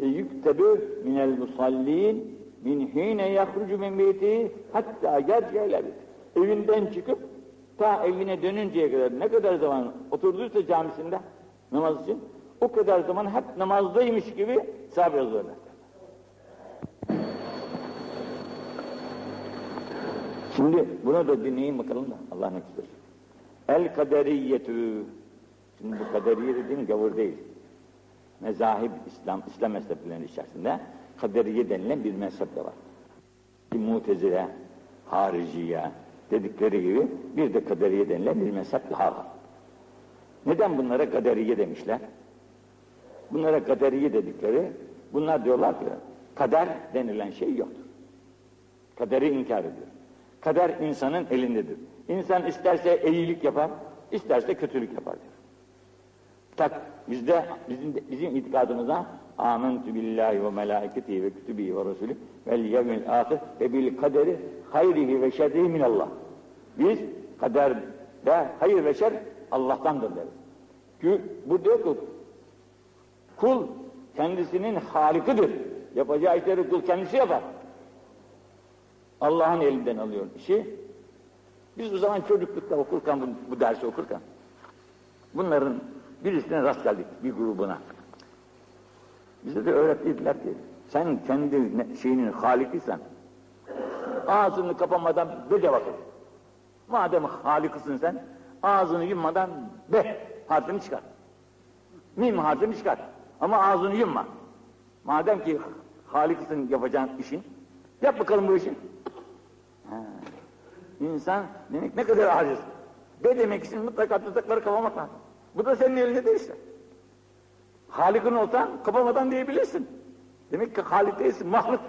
E, yüktebu minel musallin min hine yahrucu min beyti hatta yerce'yle evinden çıkıp ta evine dönünceye kadar ne kadar zaman oturduysa camisinde namaz için o kadar zaman hep namazdaymış gibi sevap yazıyorlar. Şimdi buna da dinleyin bakalım da Allah ne istiyor. El kaderiyetü Şimdi bu kaderiye dediğim gavur değil. Mezahib İslam, İslam mezheplerinin içerisinde kaderiye denilen bir mezhep de var. Mutezile, hariciye dedikleri gibi bir de kaderiye denilen bir mezhep daha var. Neden bunlara kaderiye demişler? Bunlara kaderiye dedikleri, bunlar diyorlar ki kader denilen şey yoktur. Kaderi inkar ediyor. Kader insanın elindedir. İnsan isterse iyilik yapar, isterse kötülük yapar diyor. Tak bizde bizim bizim itikadımıza amentu billahi ve melaiketihi ve kütübihi ve resulü vel yevmil ahir ve bil kaderi hayrihi ve şerrihi minallah. Biz kaderde hayır ve şer Allah'tandır deriz. Bu diyor ki kul kendisinin halikidir. Yapacağı işleri kul kendisi yapar. Allah'ın elinden alıyor işi. Biz o zaman çocuklukta okurken bu, bu dersi okurken bunların birisine rast geldik bir grubuna. Bize de öğrettiler ki sen kendi şeyinin halikisen ağzını kapamadan böyle vakit. Madem halikısın sen ağzını yummadan be harfini çıkar. Mim harfini çıkar. Ama ağzını yumma. Madem ki halikısın yapacağın işin yap bakalım bu işi. Ha. İnsan demek ne kadar aciz. Be demek için mutlaka tuzakları kapamak lazım. Bu da senin elinde değil işte. Halik'in olsan kapamadan diyebilirsin. Demek ki Halik değilsin, mahluk.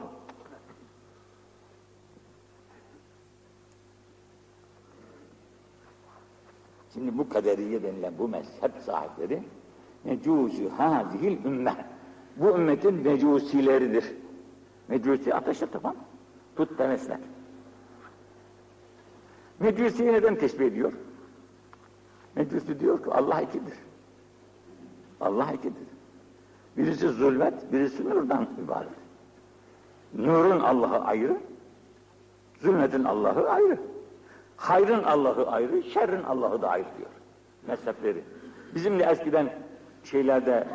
Şimdi bu kaderiye denilen bu mezhep sahipleri mecuzu hazihil ümme. Bu ümmetin mecusileridir. Mecusi ateşe tapan putperestler. Mecusi'yi neden teşbih ediyor? Mecusi diyor ki Allah ikidir. Allah ikidir. Birisi zulmet, birisi nurdan ibaret. Nurun Allah'ı ayrı, zulmetin Allah'ı ayrı. Hayrın Allah'ı ayrı, şerrin Allah'ı da ayrı diyor. Mezhepleri. Bizim de eskiden şeylerde,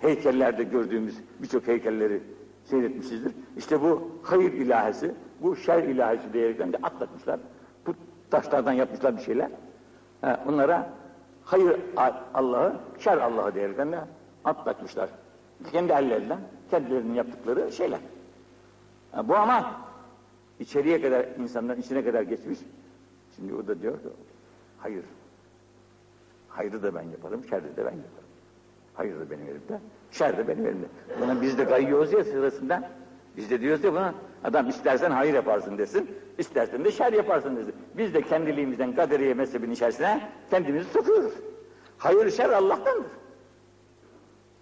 heykellerde gördüğümüz birçok heykelleri seyretmişizdir. İşte bu hayır ilahisi, bu şer ilahisi diyerekten de atlatmışlar. Bu taşlardan yapmışlar bir şeyler. Ha, bunlara hayır Allah'ı, şer Allah'ı diyerekten de atlatmışlar. Kendi ellerinden, kendilerinin yaptıkları şeyler. Ha, bu ama içeriye kadar, insanların içine kadar geçmiş. Şimdi o da diyor ki, hayır. Hayrı da ben yaparım, şerri de ben yaparım. Hayır da benim elimde, şer de benim elimde. Buna biz de kayıyoruz ya sırasında. Biz de diyoruz ya buna, adam istersen hayır yaparsın desin, istersen de şer yaparsın desin. Biz de kendiliğimizden kaderiye mezhebinin içerisine kendimizi sokuyoruz. Hayır şer Allah'tandır.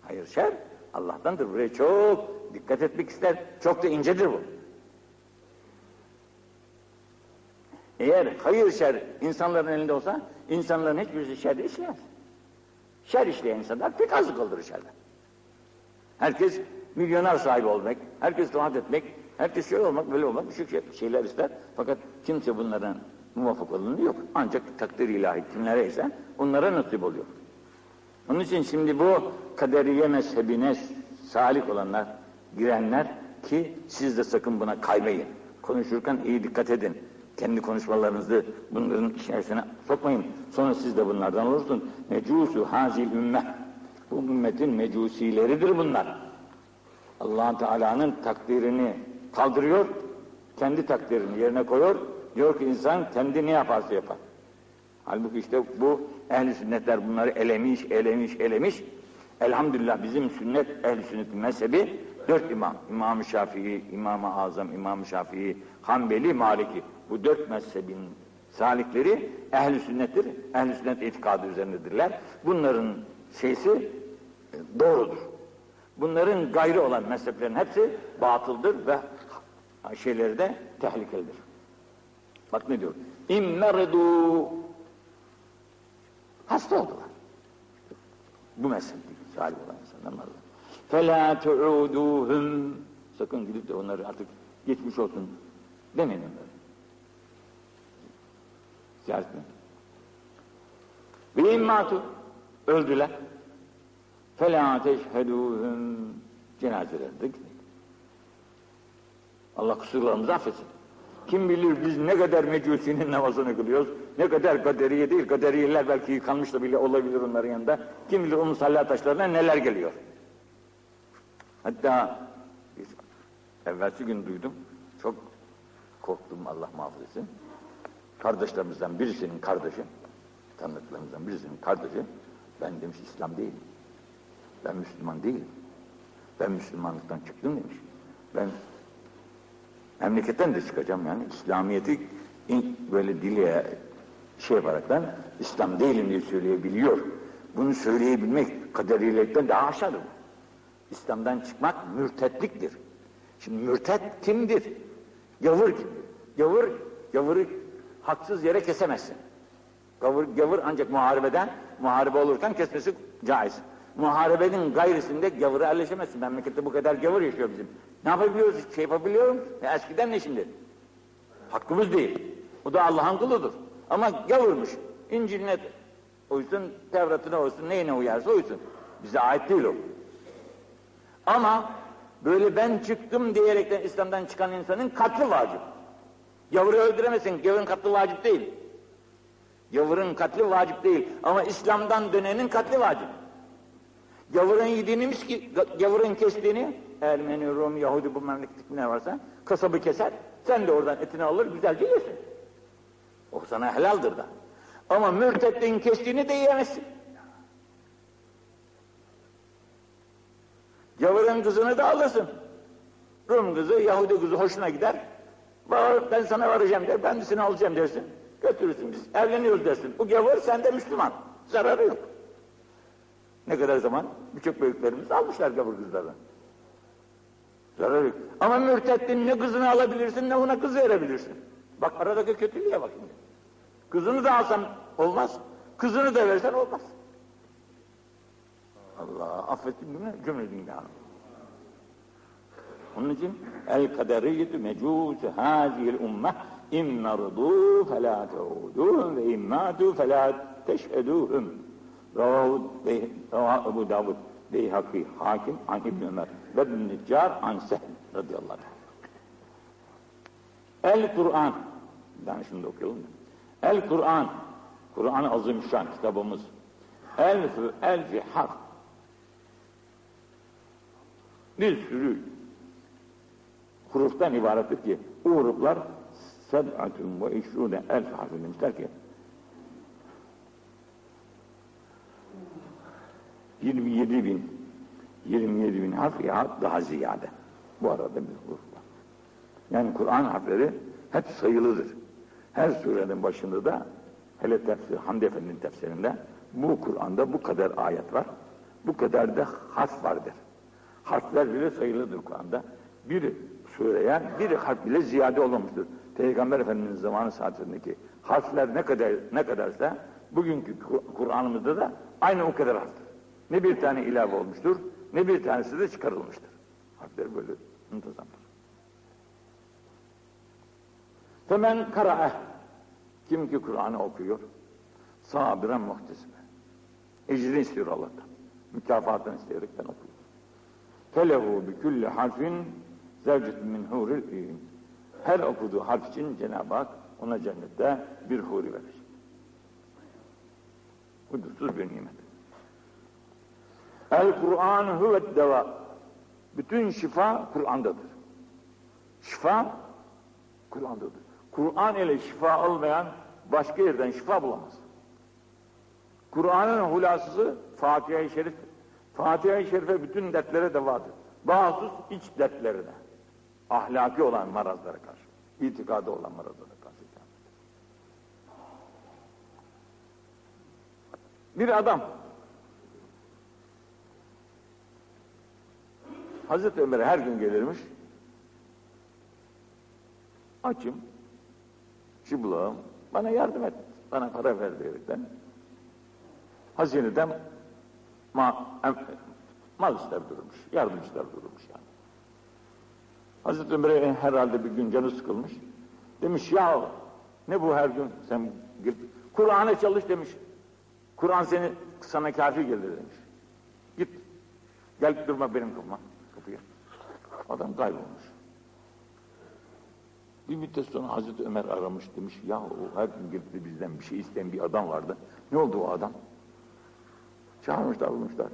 Hayır şer Allah'tandır. Buraya çok dikkat etmek ister. Çok da incedir bu. Eğer hayır şer insanların elinde olsa, insanların hiçbirisi şer işlemez. Şer işleyen insanlar pek azlık olur şerden. Herkes milyoner sahibi olmak, herkes taat etmek, herkes şöyle olmak, böyle olmak, şu şey, şeyler ister. Fakat kimse bunların muvaffak olanı yok. Ancak takdir ilahi kimlere ise onlara nasip oluyor. Onun için şimdi bu kaderiye mezhebine salik olanlar, girenler ki siz de sakın buna kaymayın. Konuşurken iyi dikkat edin. Kendi konuşmalarınızı bunların içerisine sokmayın. Sonra siz de bunlardan olursunuz. Mecusu hazil ümmeh. Bu ümmetin mecusileridir bunlar. allah Teala'nın takdirini kaldırıyor, kendi takdirini yerine koyuyor. Diyor ki insan kendi ne yaparsa yapar. Halbuki işte bu ehl sünnetler bunları elemiş, elemiş, elemiş. Elhamdülillah bizim sünnet, ehl sünnet mezhebi dört imam. İmam-ı Şafii, İmam-ı Azam, İmam-ı Şafii, Hanbeli, Maliki. Bu dört mezhebin salikleri ehl sünnettir. ehl sünnet itikadı üzerindedirler. Bunların şeysi e, doğrudur. Bunların gayrı olan mezheplerin hepsi batıldır ve şeyleri de tehlikelidir. Bak ne diyor? İmmerdu hasta oldular. Bu mezhepte salih olan insanlar var. فَلَا تُعُودُوهُمْ Sakın gidip de onları artık geçmiş olsun demeyin onları. Ziyaret mi? Ve immatu öldüler. فَلَا تَشْهَدُوهُمْ Cenazelerinde gitmeyin. Allah kusurlarımızı affetsin. Kim bilir biz ne kadar mecusinin namazını kılıyoruz, ne kadar kaderiye değil, kaderiyeler belki yıkanmış da bile olabilir onların yanında. Kim bilir onun sallah taşlarına neler geliyor. Hatta evvelsi gün duydum, çok korktum Allah muhafaza etsin. Kardeşlerimizden birisinin kardeşi, tanıdıklarımızdan birisinin kardeşi, ben demiş İslam değilim. Ben Müslüman değilim. Ben Müslümanlıktan çıktım demiş. Ben memleketten de çıkacağım yani. İslamiyet'i böyle dile şey yaparak ben İslam değilim diye söyleyebiliyor. Bunu söyleyebilmek kaderiyelikten daha aşağıdır. İslam'dan çıkmak mürtetliktir. Şimdi mürtet kimdir? Gavur kimdir? Gavur, gavuru haksız yere kesemezsin. Gavur, gavur ancak muharebeden, muharebe olurken kesmesi caiz. Muharebenin gayrısında gavura yerleşemezsin. Memlekette bu kadar gavur yaşıyor bizim. Ne yapabiliyoruz? Şey yapabiliyorum. Ya eskiden ne şimdi? Hakkımız değil. O da Allah'ın kuludur. Ama gavurmuş. İncil'ine uysun, Tevrat'ına uysun, neyine uyarsa uysun. Bize ait değil o. Ama böyle ben çıktım diyerekten İslam'dan çıkan insanın katlı vacip. Gavuru öldüremezsin, gavurun katlı vacip değil. Gavurun katli vacip değil. Ama İslam'dan dönenin katli vacip. Gavurun yediğini ki, gavurun kestiğini Ermeni, Rum, Yahudi bu memlekette ne varsa kasabı keser. Sen de oradan etini alır güzelce yersin. O sana helaldir da. Ama mürtetliğin kestiğini de yiyemezsin. Gavurun kızını da alırsın. Rum kızı, Yahudi kızı hoşuna gider. Ben sana varacağım der, ben de seni alacağım dersin. Götürürsün biz, evleniyoruz dersin. Bu gavur sende Müslüman. Zararı yok. Ne kadar zaman birçok büyüklerimiz almışlar gavur kızlarını. Zararı yok. Ama mürtettin ne kızını alabilirsin ne ona kız verebilirsin. Bak aradaki kötülüğe bak şimdi. Kızını da alsan olmaz. Kızını da versen olmaz. Allah affetsin değil mi? Cümle Onun için el kaderiyyetü mecûsü hâzihil ummeh immerdu felâ teûdûhum ve immâtu felâ teşhedûhum. Ravahud Ebu Davud Beyhaki Hakim an İbn Ömer ve İbn Neccar an Sehl radıyallahu anh. El Kur'an ben şimdi okuyalım. El Kur'an Kur'an-ı Azimüşşan kitabımız. Elfü elfi harf bir sürü huruftan ibarettir ki o huruflar ve işrûne elf harfi demişler ki 27 bin 27 bin harf ya daha ziyade. Bu arada bir huruf var. Yani Kur'an harfleri hep sayılıdır. Her surenin başında da hele tefsir, Hamdi Efendi'nin tefsirinde bu Kur'an'da bu kadar ayet var. Bu kadar da harf vardır. Harfler bile sayılıdır Kur'an'da. Bir sureye bir harf bile ziyade olmamıştır. Peygamber Efendimiz'in zamanı saatindeki harfler ne kadar ne kadarsa bugünkü Kur'an'ımızda da aynı o kadar harftir. Ne bir tane ilave olmuştur, ne bir tanesi de çıkarılmıştır. Harfler böyle muntazamdır. Femen kara'eh kim ki Kur'an'ı okuyor sabiren muhtesime Ecrini istiyor Allah'tan. Mükafatını isteyerekten okuyor. Felehu bi kulli harfin zevcetun min huril in. Her okuduğu harf için Cenab-ı Hak ona cennette bir huri verir. Hudursuz bir nimet. El Kur'an huvet deva. Bütün şifa Kur'an'dadır. Şifa Kur'an'dadır. Kur'an ile şifa olmayan başka yerden şifa bulamaz. Kur'an'ın hulasısı Fatiha-i Şerif. Fatiha-i Şerife bütün dertlere devadır. Bahsus iç dertlerine. Ahlaki olan marazlara karşı. itikadı olan marazlara karşı. Bir adam Hazreti Ömer'e her gün gelirmiş. Açım. Çıblağım. Bana yardım et. Bana para ver diyerekten. Hazineden ma, mal ister durmuş. Yardım ister durmuş yani. Hazreti Ömer'e herhalde bir gün canı sıkılmış. Demiş ya ne bu her gün sen Kur'an'a çalış demiş. Kur'an seni sana kafi gelir demiş. Git. Gel durma benim kapıma. Adam kaybolmuş. Bir müddet sonra Hazreti Ömer aramış demiş ya o her gün gelip bizden bir şey isteyen bir adam vardı. Ne oldu o adam? Çağırmışlar bulmuşlar.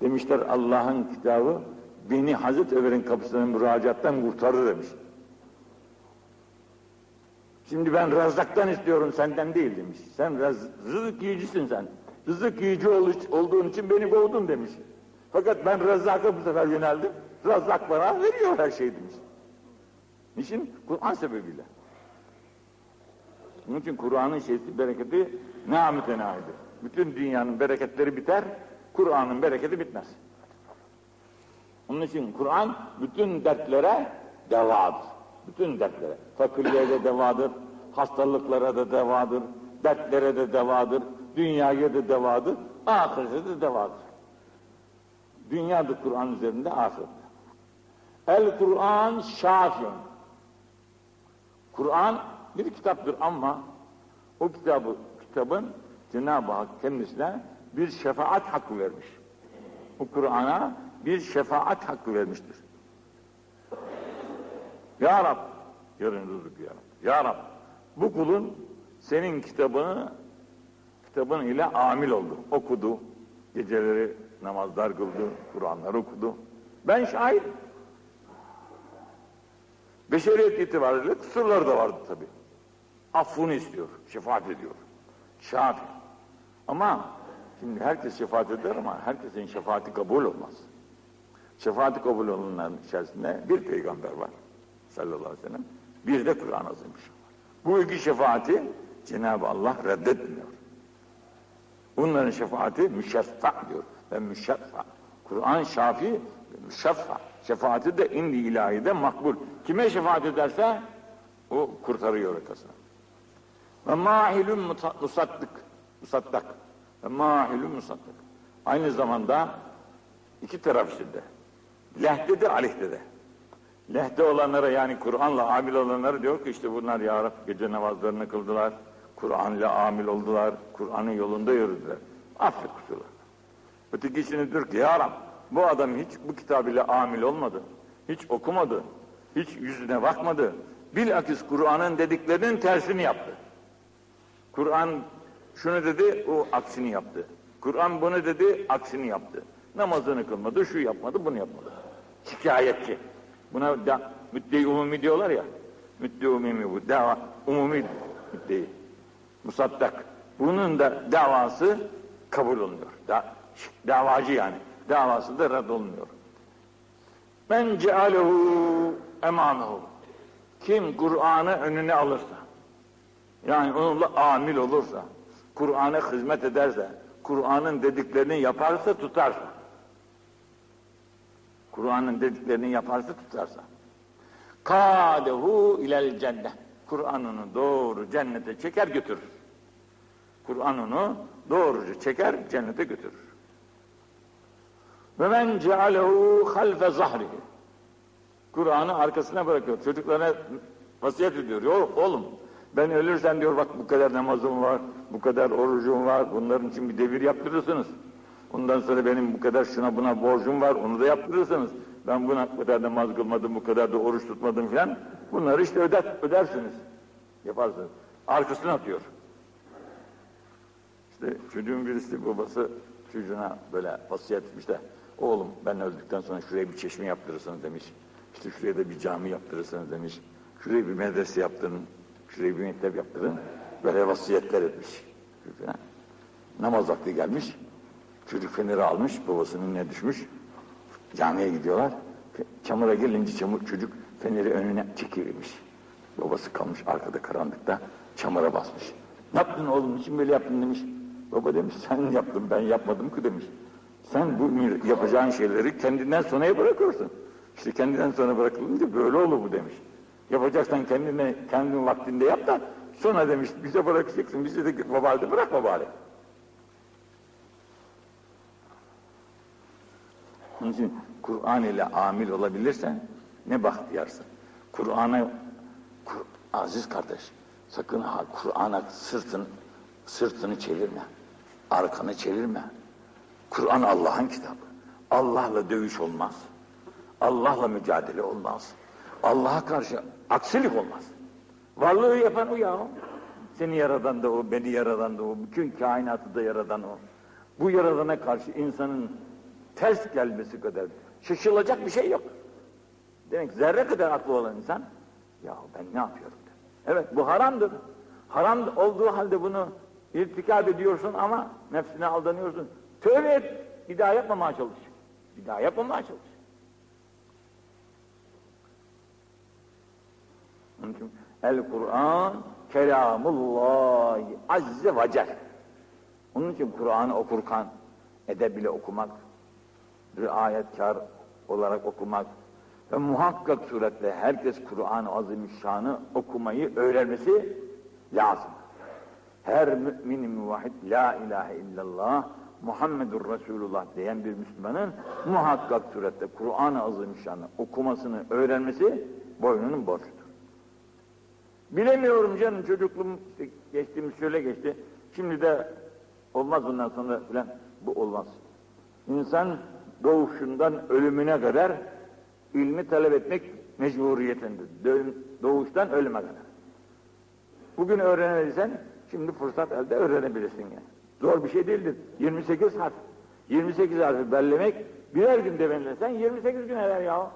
Demişler Allah'ın kitabı beni Hazreti Ömer'in kapısından müracaattan kurtarır demiş. Şimdi ben rızıktan istiyorum senden değil demiş. Sen rızık yiyicisin sen. Rızık yiyici olduğun için beni kovdun demiş. Fakat ben Rezzak'a bu sefer yöneldim. Rezzak bana veriyor her şeyi demiş. Niçin? Kur'an sebebiyle. Onun için Kur'an'ın şeysi, bereketi ne mütenahidir. Bütün dünyanın bereketleri biter, Kur'an'ın bereketi bitmez. Onun için Kur'an bütün dertlere devadır. Bütün dertlere. Fakirliğe de devadır, hastalıklara da devadır, dertlere de devadır, dünyaya da devadır, ahirete de devadır. Dünyada Kur'an üzerinde ahirette. El Kur'an şafiyun. Kur'an bir kitaptır ama o kitabı, kitabın Cenab-ı Hak kendisine bir şefaat hakkı vermiş. Bu Kur'an'a bir şefaat hakkı vermiştir. Ya Rab, yarın rızık ya Rab. Ya Rab, bu kulun senin kitabını kitabın ile amil oldu. Okudu, geceleri namazlar kıldı, Kur'anlar okudu. Ben şahit. Beşeriyet itibariyle kusurları da vardı tabi. Affını istiyor, şefaat ediyor. Şafi. Ama şimdi herkes şefaat eder ama herkesin şefaati kabul olmaz. Şefaati kabul olunanların içerisinde bir peygamber var sallallahu aleyhi ve sellem. Bir de Kur'an azıymış. Bu iki şefaati Cenab-ı Allah reddetmiyor. Bunların şefaati müşeffa diyor. Ve müşeffa. Kur'an şafi müşeffa. Şefaati de indi ilahide makbul. Kime şefaat ederse o kurtarıyor ötesine. Ve mahilun musattık. Musattak. Ve mahilun musattık. Aynı zamanda iki taraf içinde. Lehde de aleyhde de. Lehde olanlara yani Kur'an'la amil olanlara diyor ki işte bunlar ya Rab gece namazlarını kıldılar. Kur'an'la amil oldular. Kur'an'ın yolunda yürüdüler. Affet kusurlar. Ötekisini diyor ki ya Rab bu adam hiç bu kitab ile amil olmadı. Hiç okumadı. Hiç yüzüne bakmadı. Bilakis Kur'an'ın dediklerinin tersini yaptı. Kur'an şunu dedi, o aksini yaptı. Kur'an bunu dedi, aksini yaptı. Namazını kılmadı, şu yapmadı, bunu yapmadı. Şikayetçi. Buna da, müdde umumi diyorlar ya. Müdde umumi bu. Dava, umumi müdde. Musaddak. Bunun da davası kabul olunuyor. Da, davacı yani. Davası da reddolmuyor. Men cealehu emamehu. Kim Kur'an'ı önüne alırsa, yani onunla amil olursa, Kur'an'a hizmet ederse, Kur'an'ın dediklerini yaparsa tutarsa, Kur'an'ın dediklerini yaparsa tutarsa, kâdehu ilel cennet. Kur'an'ını doğru cennete çeker götürür. Kur'an'ını doğruca çeker cennete götürür. Ve men cealehu halfe zahrihi. Kur'an'ı arkasına bırakıyor. Çocuklarına vasiyet ediyor. Yok oğlum Ben ölürsem diyor bak bu kadar namazım var, bu kadar orucum var, bunların için bir devir yaptırırsınız. Ondan sonra benim bu kadar şuna buna borcum var, onu da yaptırırsınız. Ben buna bu kadar namaz kılmadım, bu kadar da oruç tutmadım filan. Bunları işte öder, ödersiniz. Yaparsınız. Arkasına atıyor. İşte çocuğun birisi babası çocuğuna böyle vasiyet etmiş de oğlum ben öldükten sonra şuraya bir çeşme yaptırırsınız demiş. İşte şuraya da bir cami yaptırırsınız demiş. Şuraya bir medrese yaptırın, şuraya bir mektep yaptırın. Böyle vasiyetler etmiş. Namaz vakti gelmiş. Çocuk feneri almış, babasının önüne düşmüş. Camiye gidiyorlar. Çamura gelince çamur, çocuk feneri önüne çekilmiş. Babası kalmış arkada karanlıkta çamura basmış. Ne yaptın oğlum için böyle yaptın demiş. Baba demiş sen yaptın ben yapmadım ki demiş. Sen bu yapacağın şeyleri kendinden sonraya bırakıyorsun. İşte kendinden sonra bırakılınca böyle olur bu demiş. Yapacaksan kendine, kendin vaktinde yap da sonra demiş bize bırakacaksın. Bize de baba halde bırakma bari. Onun için Kur'an ile amil olabilirsen ne bahtiyarsın. Kur'an'a Kur, aziz kardeş sakın Kur'an'a sırtın sırtını çevirme. Arkanı çevirme. Kur'an Allah'ın kitabı. Allah'la dövüş olmaz. Allah'la mücadele olmaz. Allah'a karşı aksilik olmaz. Varlığı yapan o ya. Seni yaradan da o, beni yaradan da o, bütün kainatı da yaradan o. Bu yaradana karşı insanın ters gelmesi kadar şaşılacak bir şey yok. Demek zerre kadar aklı olan insan, ya ben ne yapıyorum? Der. Evet bu haramdır. Haram olduğu halde bunu irtikab ediyorsun ama nefsine aldanıyorsun. Tövbe et, bir daha yapmamaya çalış. Bir daha yapmamaya çalış. Onun için El-Kur'an kelamullah azze ve cel. Onun için Kur'an'ı okurken edebiyle okumak, riayetkar olarak okumak ve muhakkak suretle herkes Kur'an-ı Azimüşşan'ı okumayı öğrenmesi lazım. Her mümin muvahhid la ilahe illallah Muhammedur Resulullah diyen bir Müslümanın muhakkak surette Kur'an-ı Azimüşşan'ı okumasını öğrenmesi boynunun borcudur. Bilemiyorum canım çocukluğum işte geçtiğimiz şöyle geçti. Şimdi de olmaz bundan sonra filan bu olmaz. İnsan doğuşundan ölümüne kadar ilmi talep etmek mecburiyetindir. Doğuştan ölüme kadar. Bugün öğrenemediysen şimdi fırsat elde öğrenebilirsin yani. Zor bir şey değildir. 28 harf. 28 harfi bellemek birer günde belirlesen 28 gün eder ya.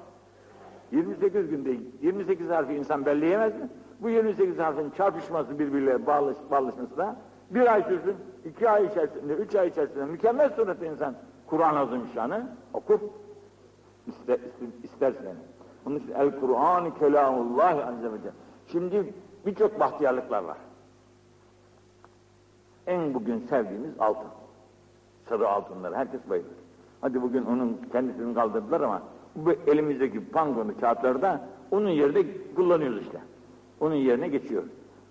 28 günde 28 harfi insan belleyemez mi? Bu 28 harfin çarpışması birbirleriyle bağlaş, bağlaşması da bir ay sürsün, iki ay içerisinde, üç ay içerisinde mükemmel surette insan Kur'an Azimüşşan'ı okur. İster, istersen. Onun için El Kur'an kelamullah azze Şimdi birçok bahtiyarlıklar var. En bugün sevdiğimiz altın. Sarı altınlar. Herkes bayılır. Hadi bugün onun kendisini kaldırdılar ama bu elimizdeki pangonu kağıtlarda onun yerine kullanıyoruz işte. Onun yerine geçiyor.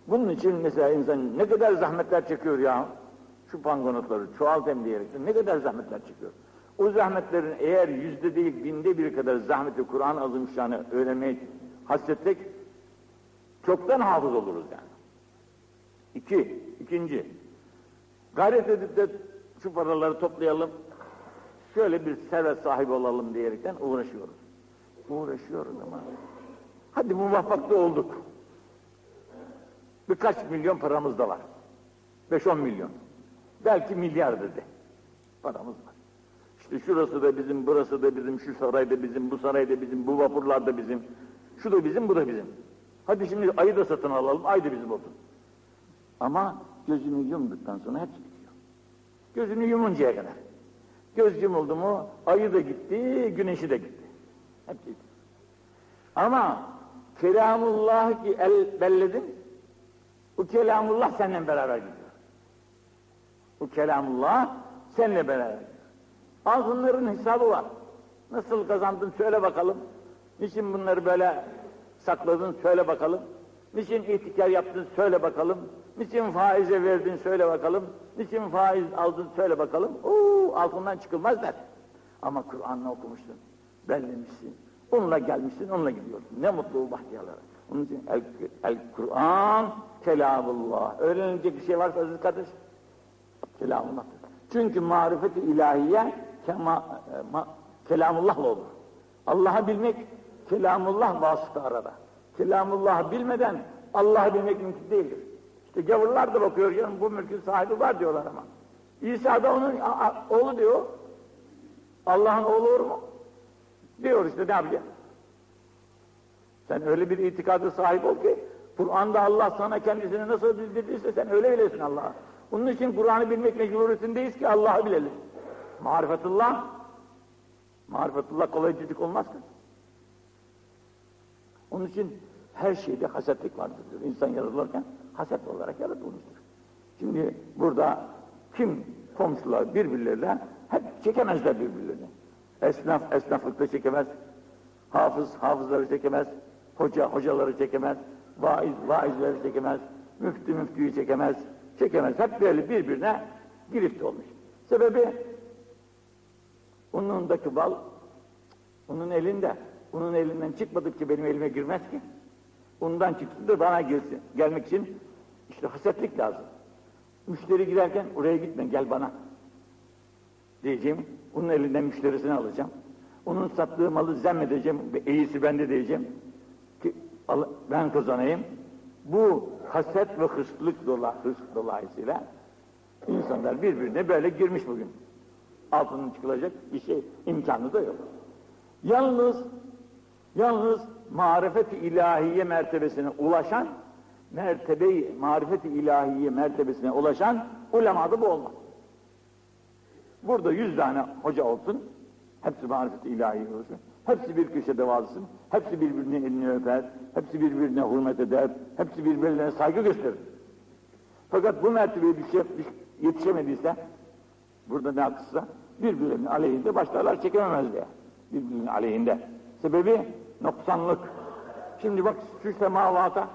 Bunun için mesela insan ne kadar zahmetler çekiyor ya. Şu pangonotları çoğaltayım diyerek ne kadar zahmetler çekiyor. O zahmetlerin eğer yüzde değil binde bir kadar zahmeti Kur'an azimüşşanı öğrenmeye hasretsek çoktan hafız oluruz yani. İki, ikinci. Gayret edip de şu paraları toplayalım, şöyle bir servet sahibi olalım diyerekten uğraşıyoruz. Uğraşıyoruz ama hadi muvaffakta olduk. Birkaç milyon paramız da var. Beş on milyon. Belki milyar dedi. Paramız var. İşte şurası da bizim, burası da bizim, şu saray da bizim, bu saray da bizim, bu vapurlar da bizim. Şu da bizim, bu da bizim. Hadi şimdi ayı da satın alalım, ay da bizim olsun. Ama gözünü yumduktan sonra hepsi bitiyor. Gözünü yumuncaya kadar. Göz yumuldu mu ayı da gitti, güneşi de gitti. Hepsi gitti. Ama kelamullah ki el belledin, bu kelamullah seninle beraber gidiyor. Bu kelamullah seninle beraber gidiyor. Altınların hesabı var. Nasıl kazandın söyle bakalım. Niçin bunları böyle sakladın söyle bakalım. Niçin ihtikar yaptın söyle bakalım. Niçin faize verdin söyle bakalım. Niçin faiz aldın söyle bakalım. Oo, altından çıkılmaz der. Ama Kur'an'ı okumuşsun. Bellemişsin. Onunla gelmişsin, onunla gidiyorsun. Ne mutlu bahtiyarlara. Onun için el, el Kur'an kelamullah. Öğrenilecek bir şey varsa aziz kardeş, kelamullah'tır. Çünkü marifeti ilahiye kema, e, ma, kelamullahla olur. Allah'ı bilmek kelamullah vasıta arada. Kelamullah'ı bilmeden Allah'ı bilmek mümkün değildir. İşte gavurlar da bakıyor canım bu mülkün sahibi var diyorlar ama. İsa da onun oğlu diyor. Allah'ın oğlu olur mu? Diyor işte ne yapacak? Sen öyle bir itikada sahip ol ki Kur'an'da Allah sana kendisini nasıl bildirdiyse sen öyle bilesin Allah'a. Bunun için Kur'an'ı bilmek mecburiyetindeyiz ki Allah'ı bilelim. Marifetullah Marifetullah kolay cücük olmaz ki. Onun için her şeyde hasetlik vardır diyor. İnsan yaratılırken haset olarak yaratılmıştır. Şimdi burada kim komşular birbirleriyle hep çekemezler birbirlerini. Esnaf esnaflıkta çekemez. Hafız hafızları çekemez. Hoca hocaları çekemez. Vaiz vaizleri çekemez. Müftü müftüyü çekemez. Çekemez. Hep böyle birbirine girift olmuş. Sebebi Onundaki bal onun elinde. Onun elinden çıkmadıkça benim elime girmez ki. Ondan çıktı da bana gelsin. Gelmek için işte hasetlik lazım. Müşteri giderken oraya gitme gel bana. Diyeceğim. Onun elinden müşterisini alacağım. Onun sattığı malı zemmedeceğim. İyisi bende diyeceğim. Ki ben kazanayım. Bu haset ve hırslık dola, hırs dolayısıyla insanlar birbirine böyle girmiş bugün altının çıkılacak bir şey imkanı da yok. Yalnız yalnız marifet-i ilahiye mertebesine ulaşan mertebeyi marifet-i ilahiye mertebesine ulaşan ulemada bu olmaz. Burada yüz tane hoca olsun, hepsi marifet-i olsun, hepsi bir köşede vaazsın, hepsi birbirine elini öper, hepsi birbirine hürmet eder, hepsi birbirlerine saygı gösterir. Fakat bu mertebeye bir şey yetişemediyse, burada ne haksızsa, birbirlerinin aleyhinde başlarlar çekememezler. Birbirinin aleyhinde. Sebebi noksanlık. Şimdi bak şu semavata.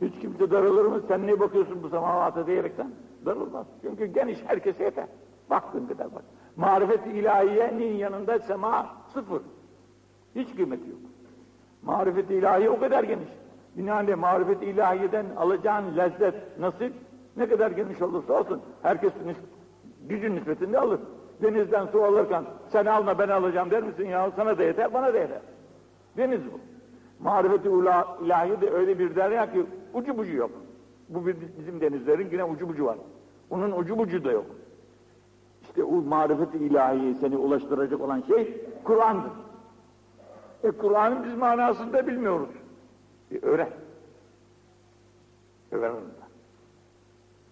Hiç kimse darılır mı? Sen ne bakıyorsun bu semavata diyerekten? Darılmaz. Çünkü geniş herkese yeter. Baktığın kadar bak. Marifet-i ilahiyenin yanında sema sıfır. Hiç kıymeti yok. Marifet-i ilahiye o kadar geniş. Binaenaleyh marifet-i ilahiyeden alacağın lezzet, nasip ne kadar geniş olursa olsun herkes gücün nispetinde alır. Denizden su alırken sen alma ben alacağım der misin ya sana da yeter bana da yeter. Deniz bu. Marifeti ilahi de öyle bir derya ki ucu bucu yok. Bu bizim denizlerin yine ucu bucu var. Onun ucu bucu da yok. İşte o marifeti ilahiyi seni ulaştıracak olan şey Kur'an'dır. E Kur'an'ın biz manasını da bilmiyoruz. E, öğren. Öğren.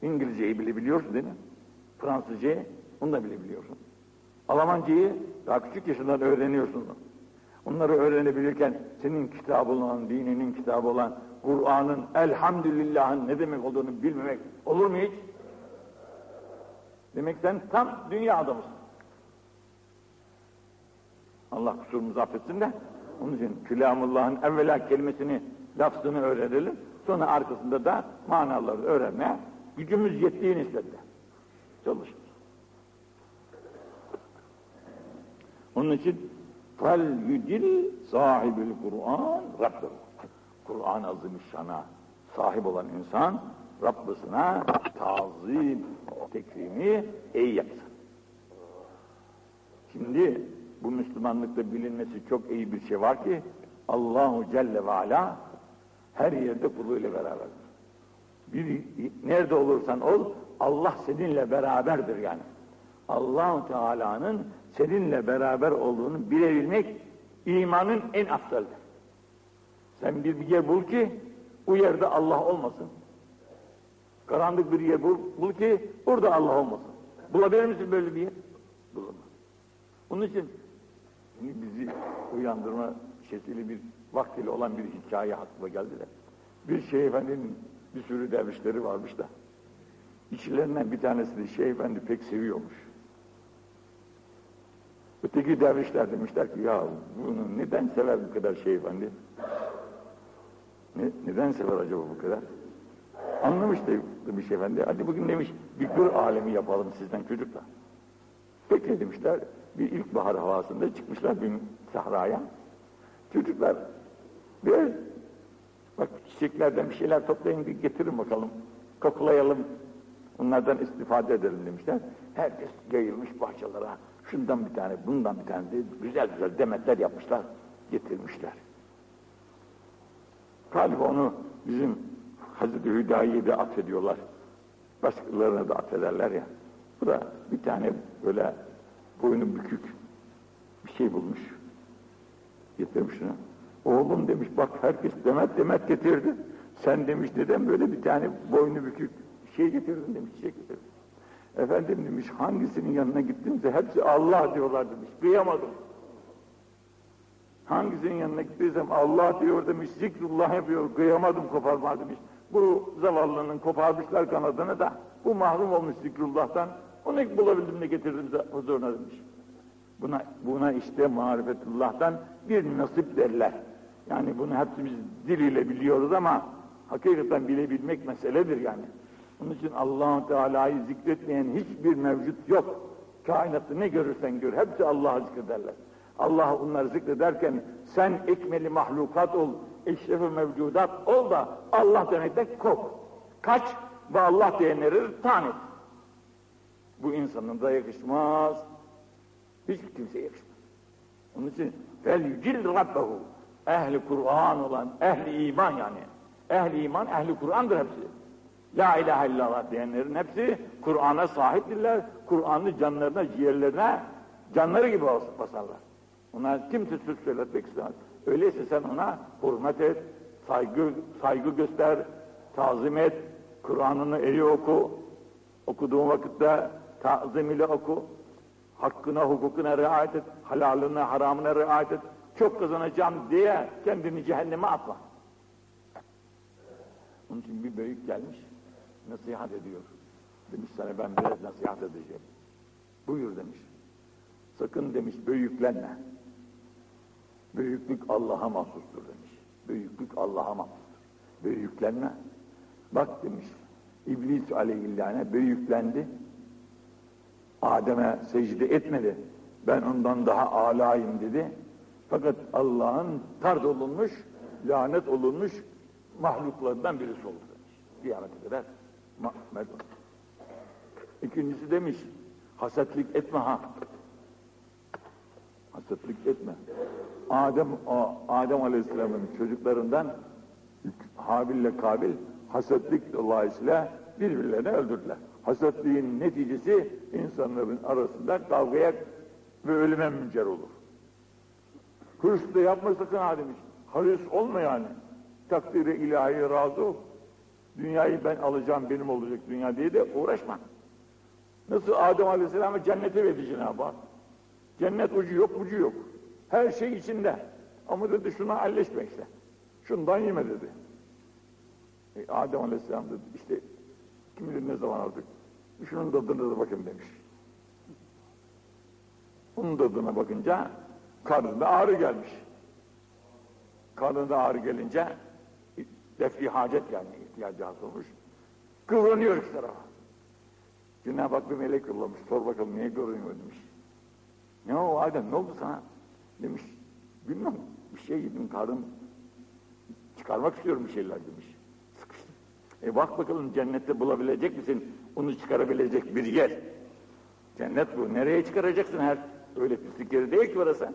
İngilizceyi bile biliyorsun değil mi? Fransızcayı onu da bilebiliyorsun. Almancayı daha küçük yaşından öğreniyorsun. Onları öğrenebilirken senin kitabı olan, dininin kitabı olan Kur'an'ın elhamdülillah'ın ne demek olduğunu bilmemek olur mu hiç? Demek sen tam dünya adamısın. Allah kusurumuzu affetsin de onun için Külamullah'ın evvela kelimesini, lafzını öğrenelim. Sonra arkasında da manaları öğrenmeye gücümüz yettiği nispetle çalışır. Onun için fel yüdil sahibül Kur'an Rabbim. Kur'an azimüşşana sahip olan insan Rabbisine tazim, tekrimi iyi yapsın. Şimdi bu Müslümanlıkta bilinmesi çok iyi bir şey var ki Allahu Celle ve Ala her yerde kuluyla beraberdir. Bir, nerede olursan ol Allah seninle beraberdir yani. Allahu Teala'nın seninle beraber olduğunu bilebilmek imanın en aftaldir. Sen bir, yer bul ki o yerde Allah olmasın. Karanlık bir yer bul, bul ki orada Allah olmasın. Bulabilir misin böyle bir yer? Bulamaz. Onun için bizi uyandırma şekli bir vaktiyle olan bir hikaye aklıma geldi de. Bir şey efendinin bir sürü dervişleri varmış da. İçlerinden bir tanesi de şey efendi pek seviyormuş. Öteki dervişler demişler ki ya bunu neden sever bu kadar şey efendi? Ne, neden sever acaba bu kadar? Anlamış demiş efendi. Hadi bugün demiş bir gır alemi yapalım sizden çocuklar. Peki demişler. Bir ilkbahar havasında çıkmışlar bir sahraya. Çocuklar bir Bak çiçeklerden bir şeyler toplayın bir getirin bakalım. Koklayalım. Onlardan istifade edelim demişler. Herkes yayılmış bahçelere. Şundan bir tane, bundan bir tane de güzel güzel demetler yapmışlar, getirmişler. Galiba onu bizim Hazreti Hüdayi'ye de affediyorlar. Başkalarına da affederler ya. Bu da bir tane böyle boynu bükük bir şey bulmuş. Getirmiş onu. Oğlum demiş bak herkes demet demet getirdi. Sen demiş neden böyle bir tane boynu bükük şey getirdin demiş, çiçek getirdin. Efendim demiş hangisinin yanına gittimse hepsi Allah diyorlar demiş. Kıyamadım. Hangisinin yanına gittiysem Allah diyor demiş, zikrullah yapıyor, kıyamadım koparma demiş. Bu zavallının koparmışlar kanadını da bu mahrum olmuş zikrullah'tan. Onu bulabildim de getirdim huzuruna demiş. Buna, buna işte marifetullah'tan bir nasip derler. Yani bunu hepimiz diliyle biliyoruz ama hakikaten bilebilmek meseledir yani. Onun için allah Teala'yı zikretmeyen hiçbir mevcut yok. Kainatta ne görürsen gör, hepsi Allah'ı zikrederler. Allah onları zikrederken sen ekmeli mahlukat ol, eşrefi mevcudat ol da Allah demekten kork. Kaç ve Allah diyenleri tanı. Bu insanın da yakışmaz. Hiç kimseye yakışmaz. Onun için fel yücil rabbehu ehli Kur'an olan, ehli iman yani. Ehli iman, ehli Kur'an'dır hepsi. La ilahe illallah diyenlerin hepsi Kur'an'a sahiptirler. Kur'an'ı canlarına, ciğerlerine canları gibi basarlar. Ona kimse söz söyletmek istemez. Öyleyse sen ona hürmet et, saygı, saygı göster, tazim et, Kur'an'ını eli oku, okuduğun vakitte tazim ile oku, hakkına, hukukuna riayet et, halalına, haramına riayet et, çok kazanacağım diye kendini cehenneme atma. Onun için bir büyük gelmiş, nasihat ediyor. Demiş sana ben biraz nasihat edeceğim. Buyur demiş. Sakın demiş büyüklenme. Büyüklük Allah'a mahsustur demiş. Büyüklük Allah'a mahsustur. Büyüklenme. Bak demiş, İblis aleyhillâne büyüklendi. Adem'e secde etmedi. Ben ondan daha alayım dedi. Fakat Allah'ın tard olunmuş, lanet olunmuş mahluklarından birisi oldu demiş. Kıyamete kadar. İkincisi demiş, hasetlik etme ha. Hasetlik etme. Adem, Adem Aleyhisselam'ın çocuklarından Habil ile Kabil hasetlik dolayısıyla birbirlerini öldürdüler. Hasetliğin neticesi insanların arasında kavgaya ve ölüme müncer olur. Hırs da yapma sakın ha demiş. Haris olma yani. Takdiri ilahi razı ol. Dünyayı ben alacağım, benim olacak dünya diye de uğraşma. Nasıl Adem Aleyhisselam'ı cennete verdi Cenab-ı Hak. Cennet ucu yok, bucu yok. Her şey içinde. Ama dedi şuna elleşme işte. Şundan yeme dedi. E, Adem Aleyhisselam dedi işte kim bilir ne zaman aldık. Şunun tadına da bakın demiş. Onun tadına bakınca karnında ağrı gelmiş. Karnında ağrı gelince defli hacet yani ihtiyacı olmuş. Kıvranıyor iki tarafa. Cenab-ı Hak bir melek yollamış. Sor bakalım niye görünüyor demiş. Ne o Adem ne oldu sana? Demiş. Bilmem bir şey yedim karnım çıkarmak istiyorum bir şeyler demiş. Sıkıştım. E bak bakalım cennette bulabilecek misin? Onu çıkarabilecek bir yer. Cennet bu. Nereye çıkaracaksın her? Öyle pislik yeri değil ki orası.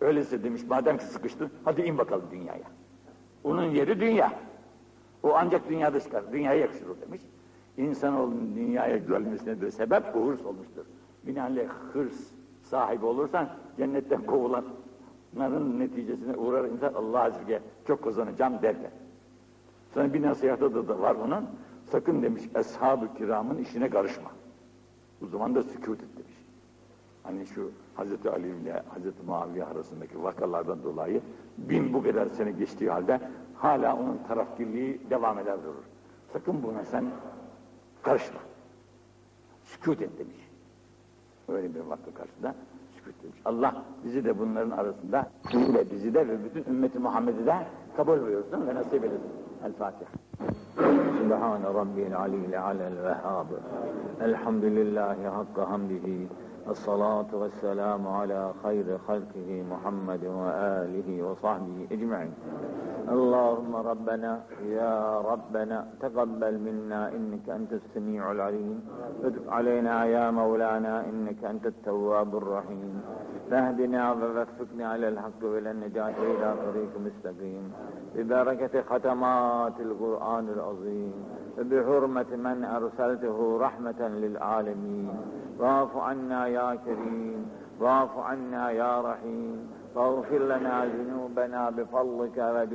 Öyleyse demiş madem ki sıkıştın hadi in bakalım dünyaya. Onun yeri dünya. O ancak dünyada çıkar. Dünyaya yakışır o demiş. İnsanoğlunun dünyaya gelmesine de sebep bu hırs olmuştur. Binaenaleyh hırs sahibi olursan cennetten kovulanların neticesine uğrar insan Allah azze çok kazanacağım derler. Sana bir nasihatı da, da var bunun. Sakın demiş ashab-ı kiramın işine karışma. Bu zaman da sükut et demiş hani şu Hazreti Ali ile Hazreti Muaviye arasındaki vakalardan dolayı bin bu kadar sene geçtiği halde hala onun tarafkirliği devam eder durur. Sakın buna sen karışma. Sükut et demiş. Öyle bir vakti karşısında sükut demiş. Allah bizi de bunların arasında, bizi de, bizi de ve bütün ümmeti Muhammed'i de kabul buyursun ve nasip eylesin. El Fatiha. Sübhane Rabbil Aliyyil Alel Vehhab. Elhamdülillahi hakka hamdihi. الصلاة والسلام على خير خلقه محمد وآله وصحبه أجمعين. اللهم ربنا يا ربنا تقبل منا إنك أنت السميع العليم. وتب علينا يا مولانا إنك أنت التواب الرحيم. فاهدنا ووفقنا على الحق وإلى النجاة إلى طريق مستقيم. ببركة ختمات القرآن العظيم. وبحرمة من أرسلته رحمة للعالمين. واعف عنا يا كريم. واعف عنا يا رحيم. واغفر لنا ذنوبنا بفضلك وجودك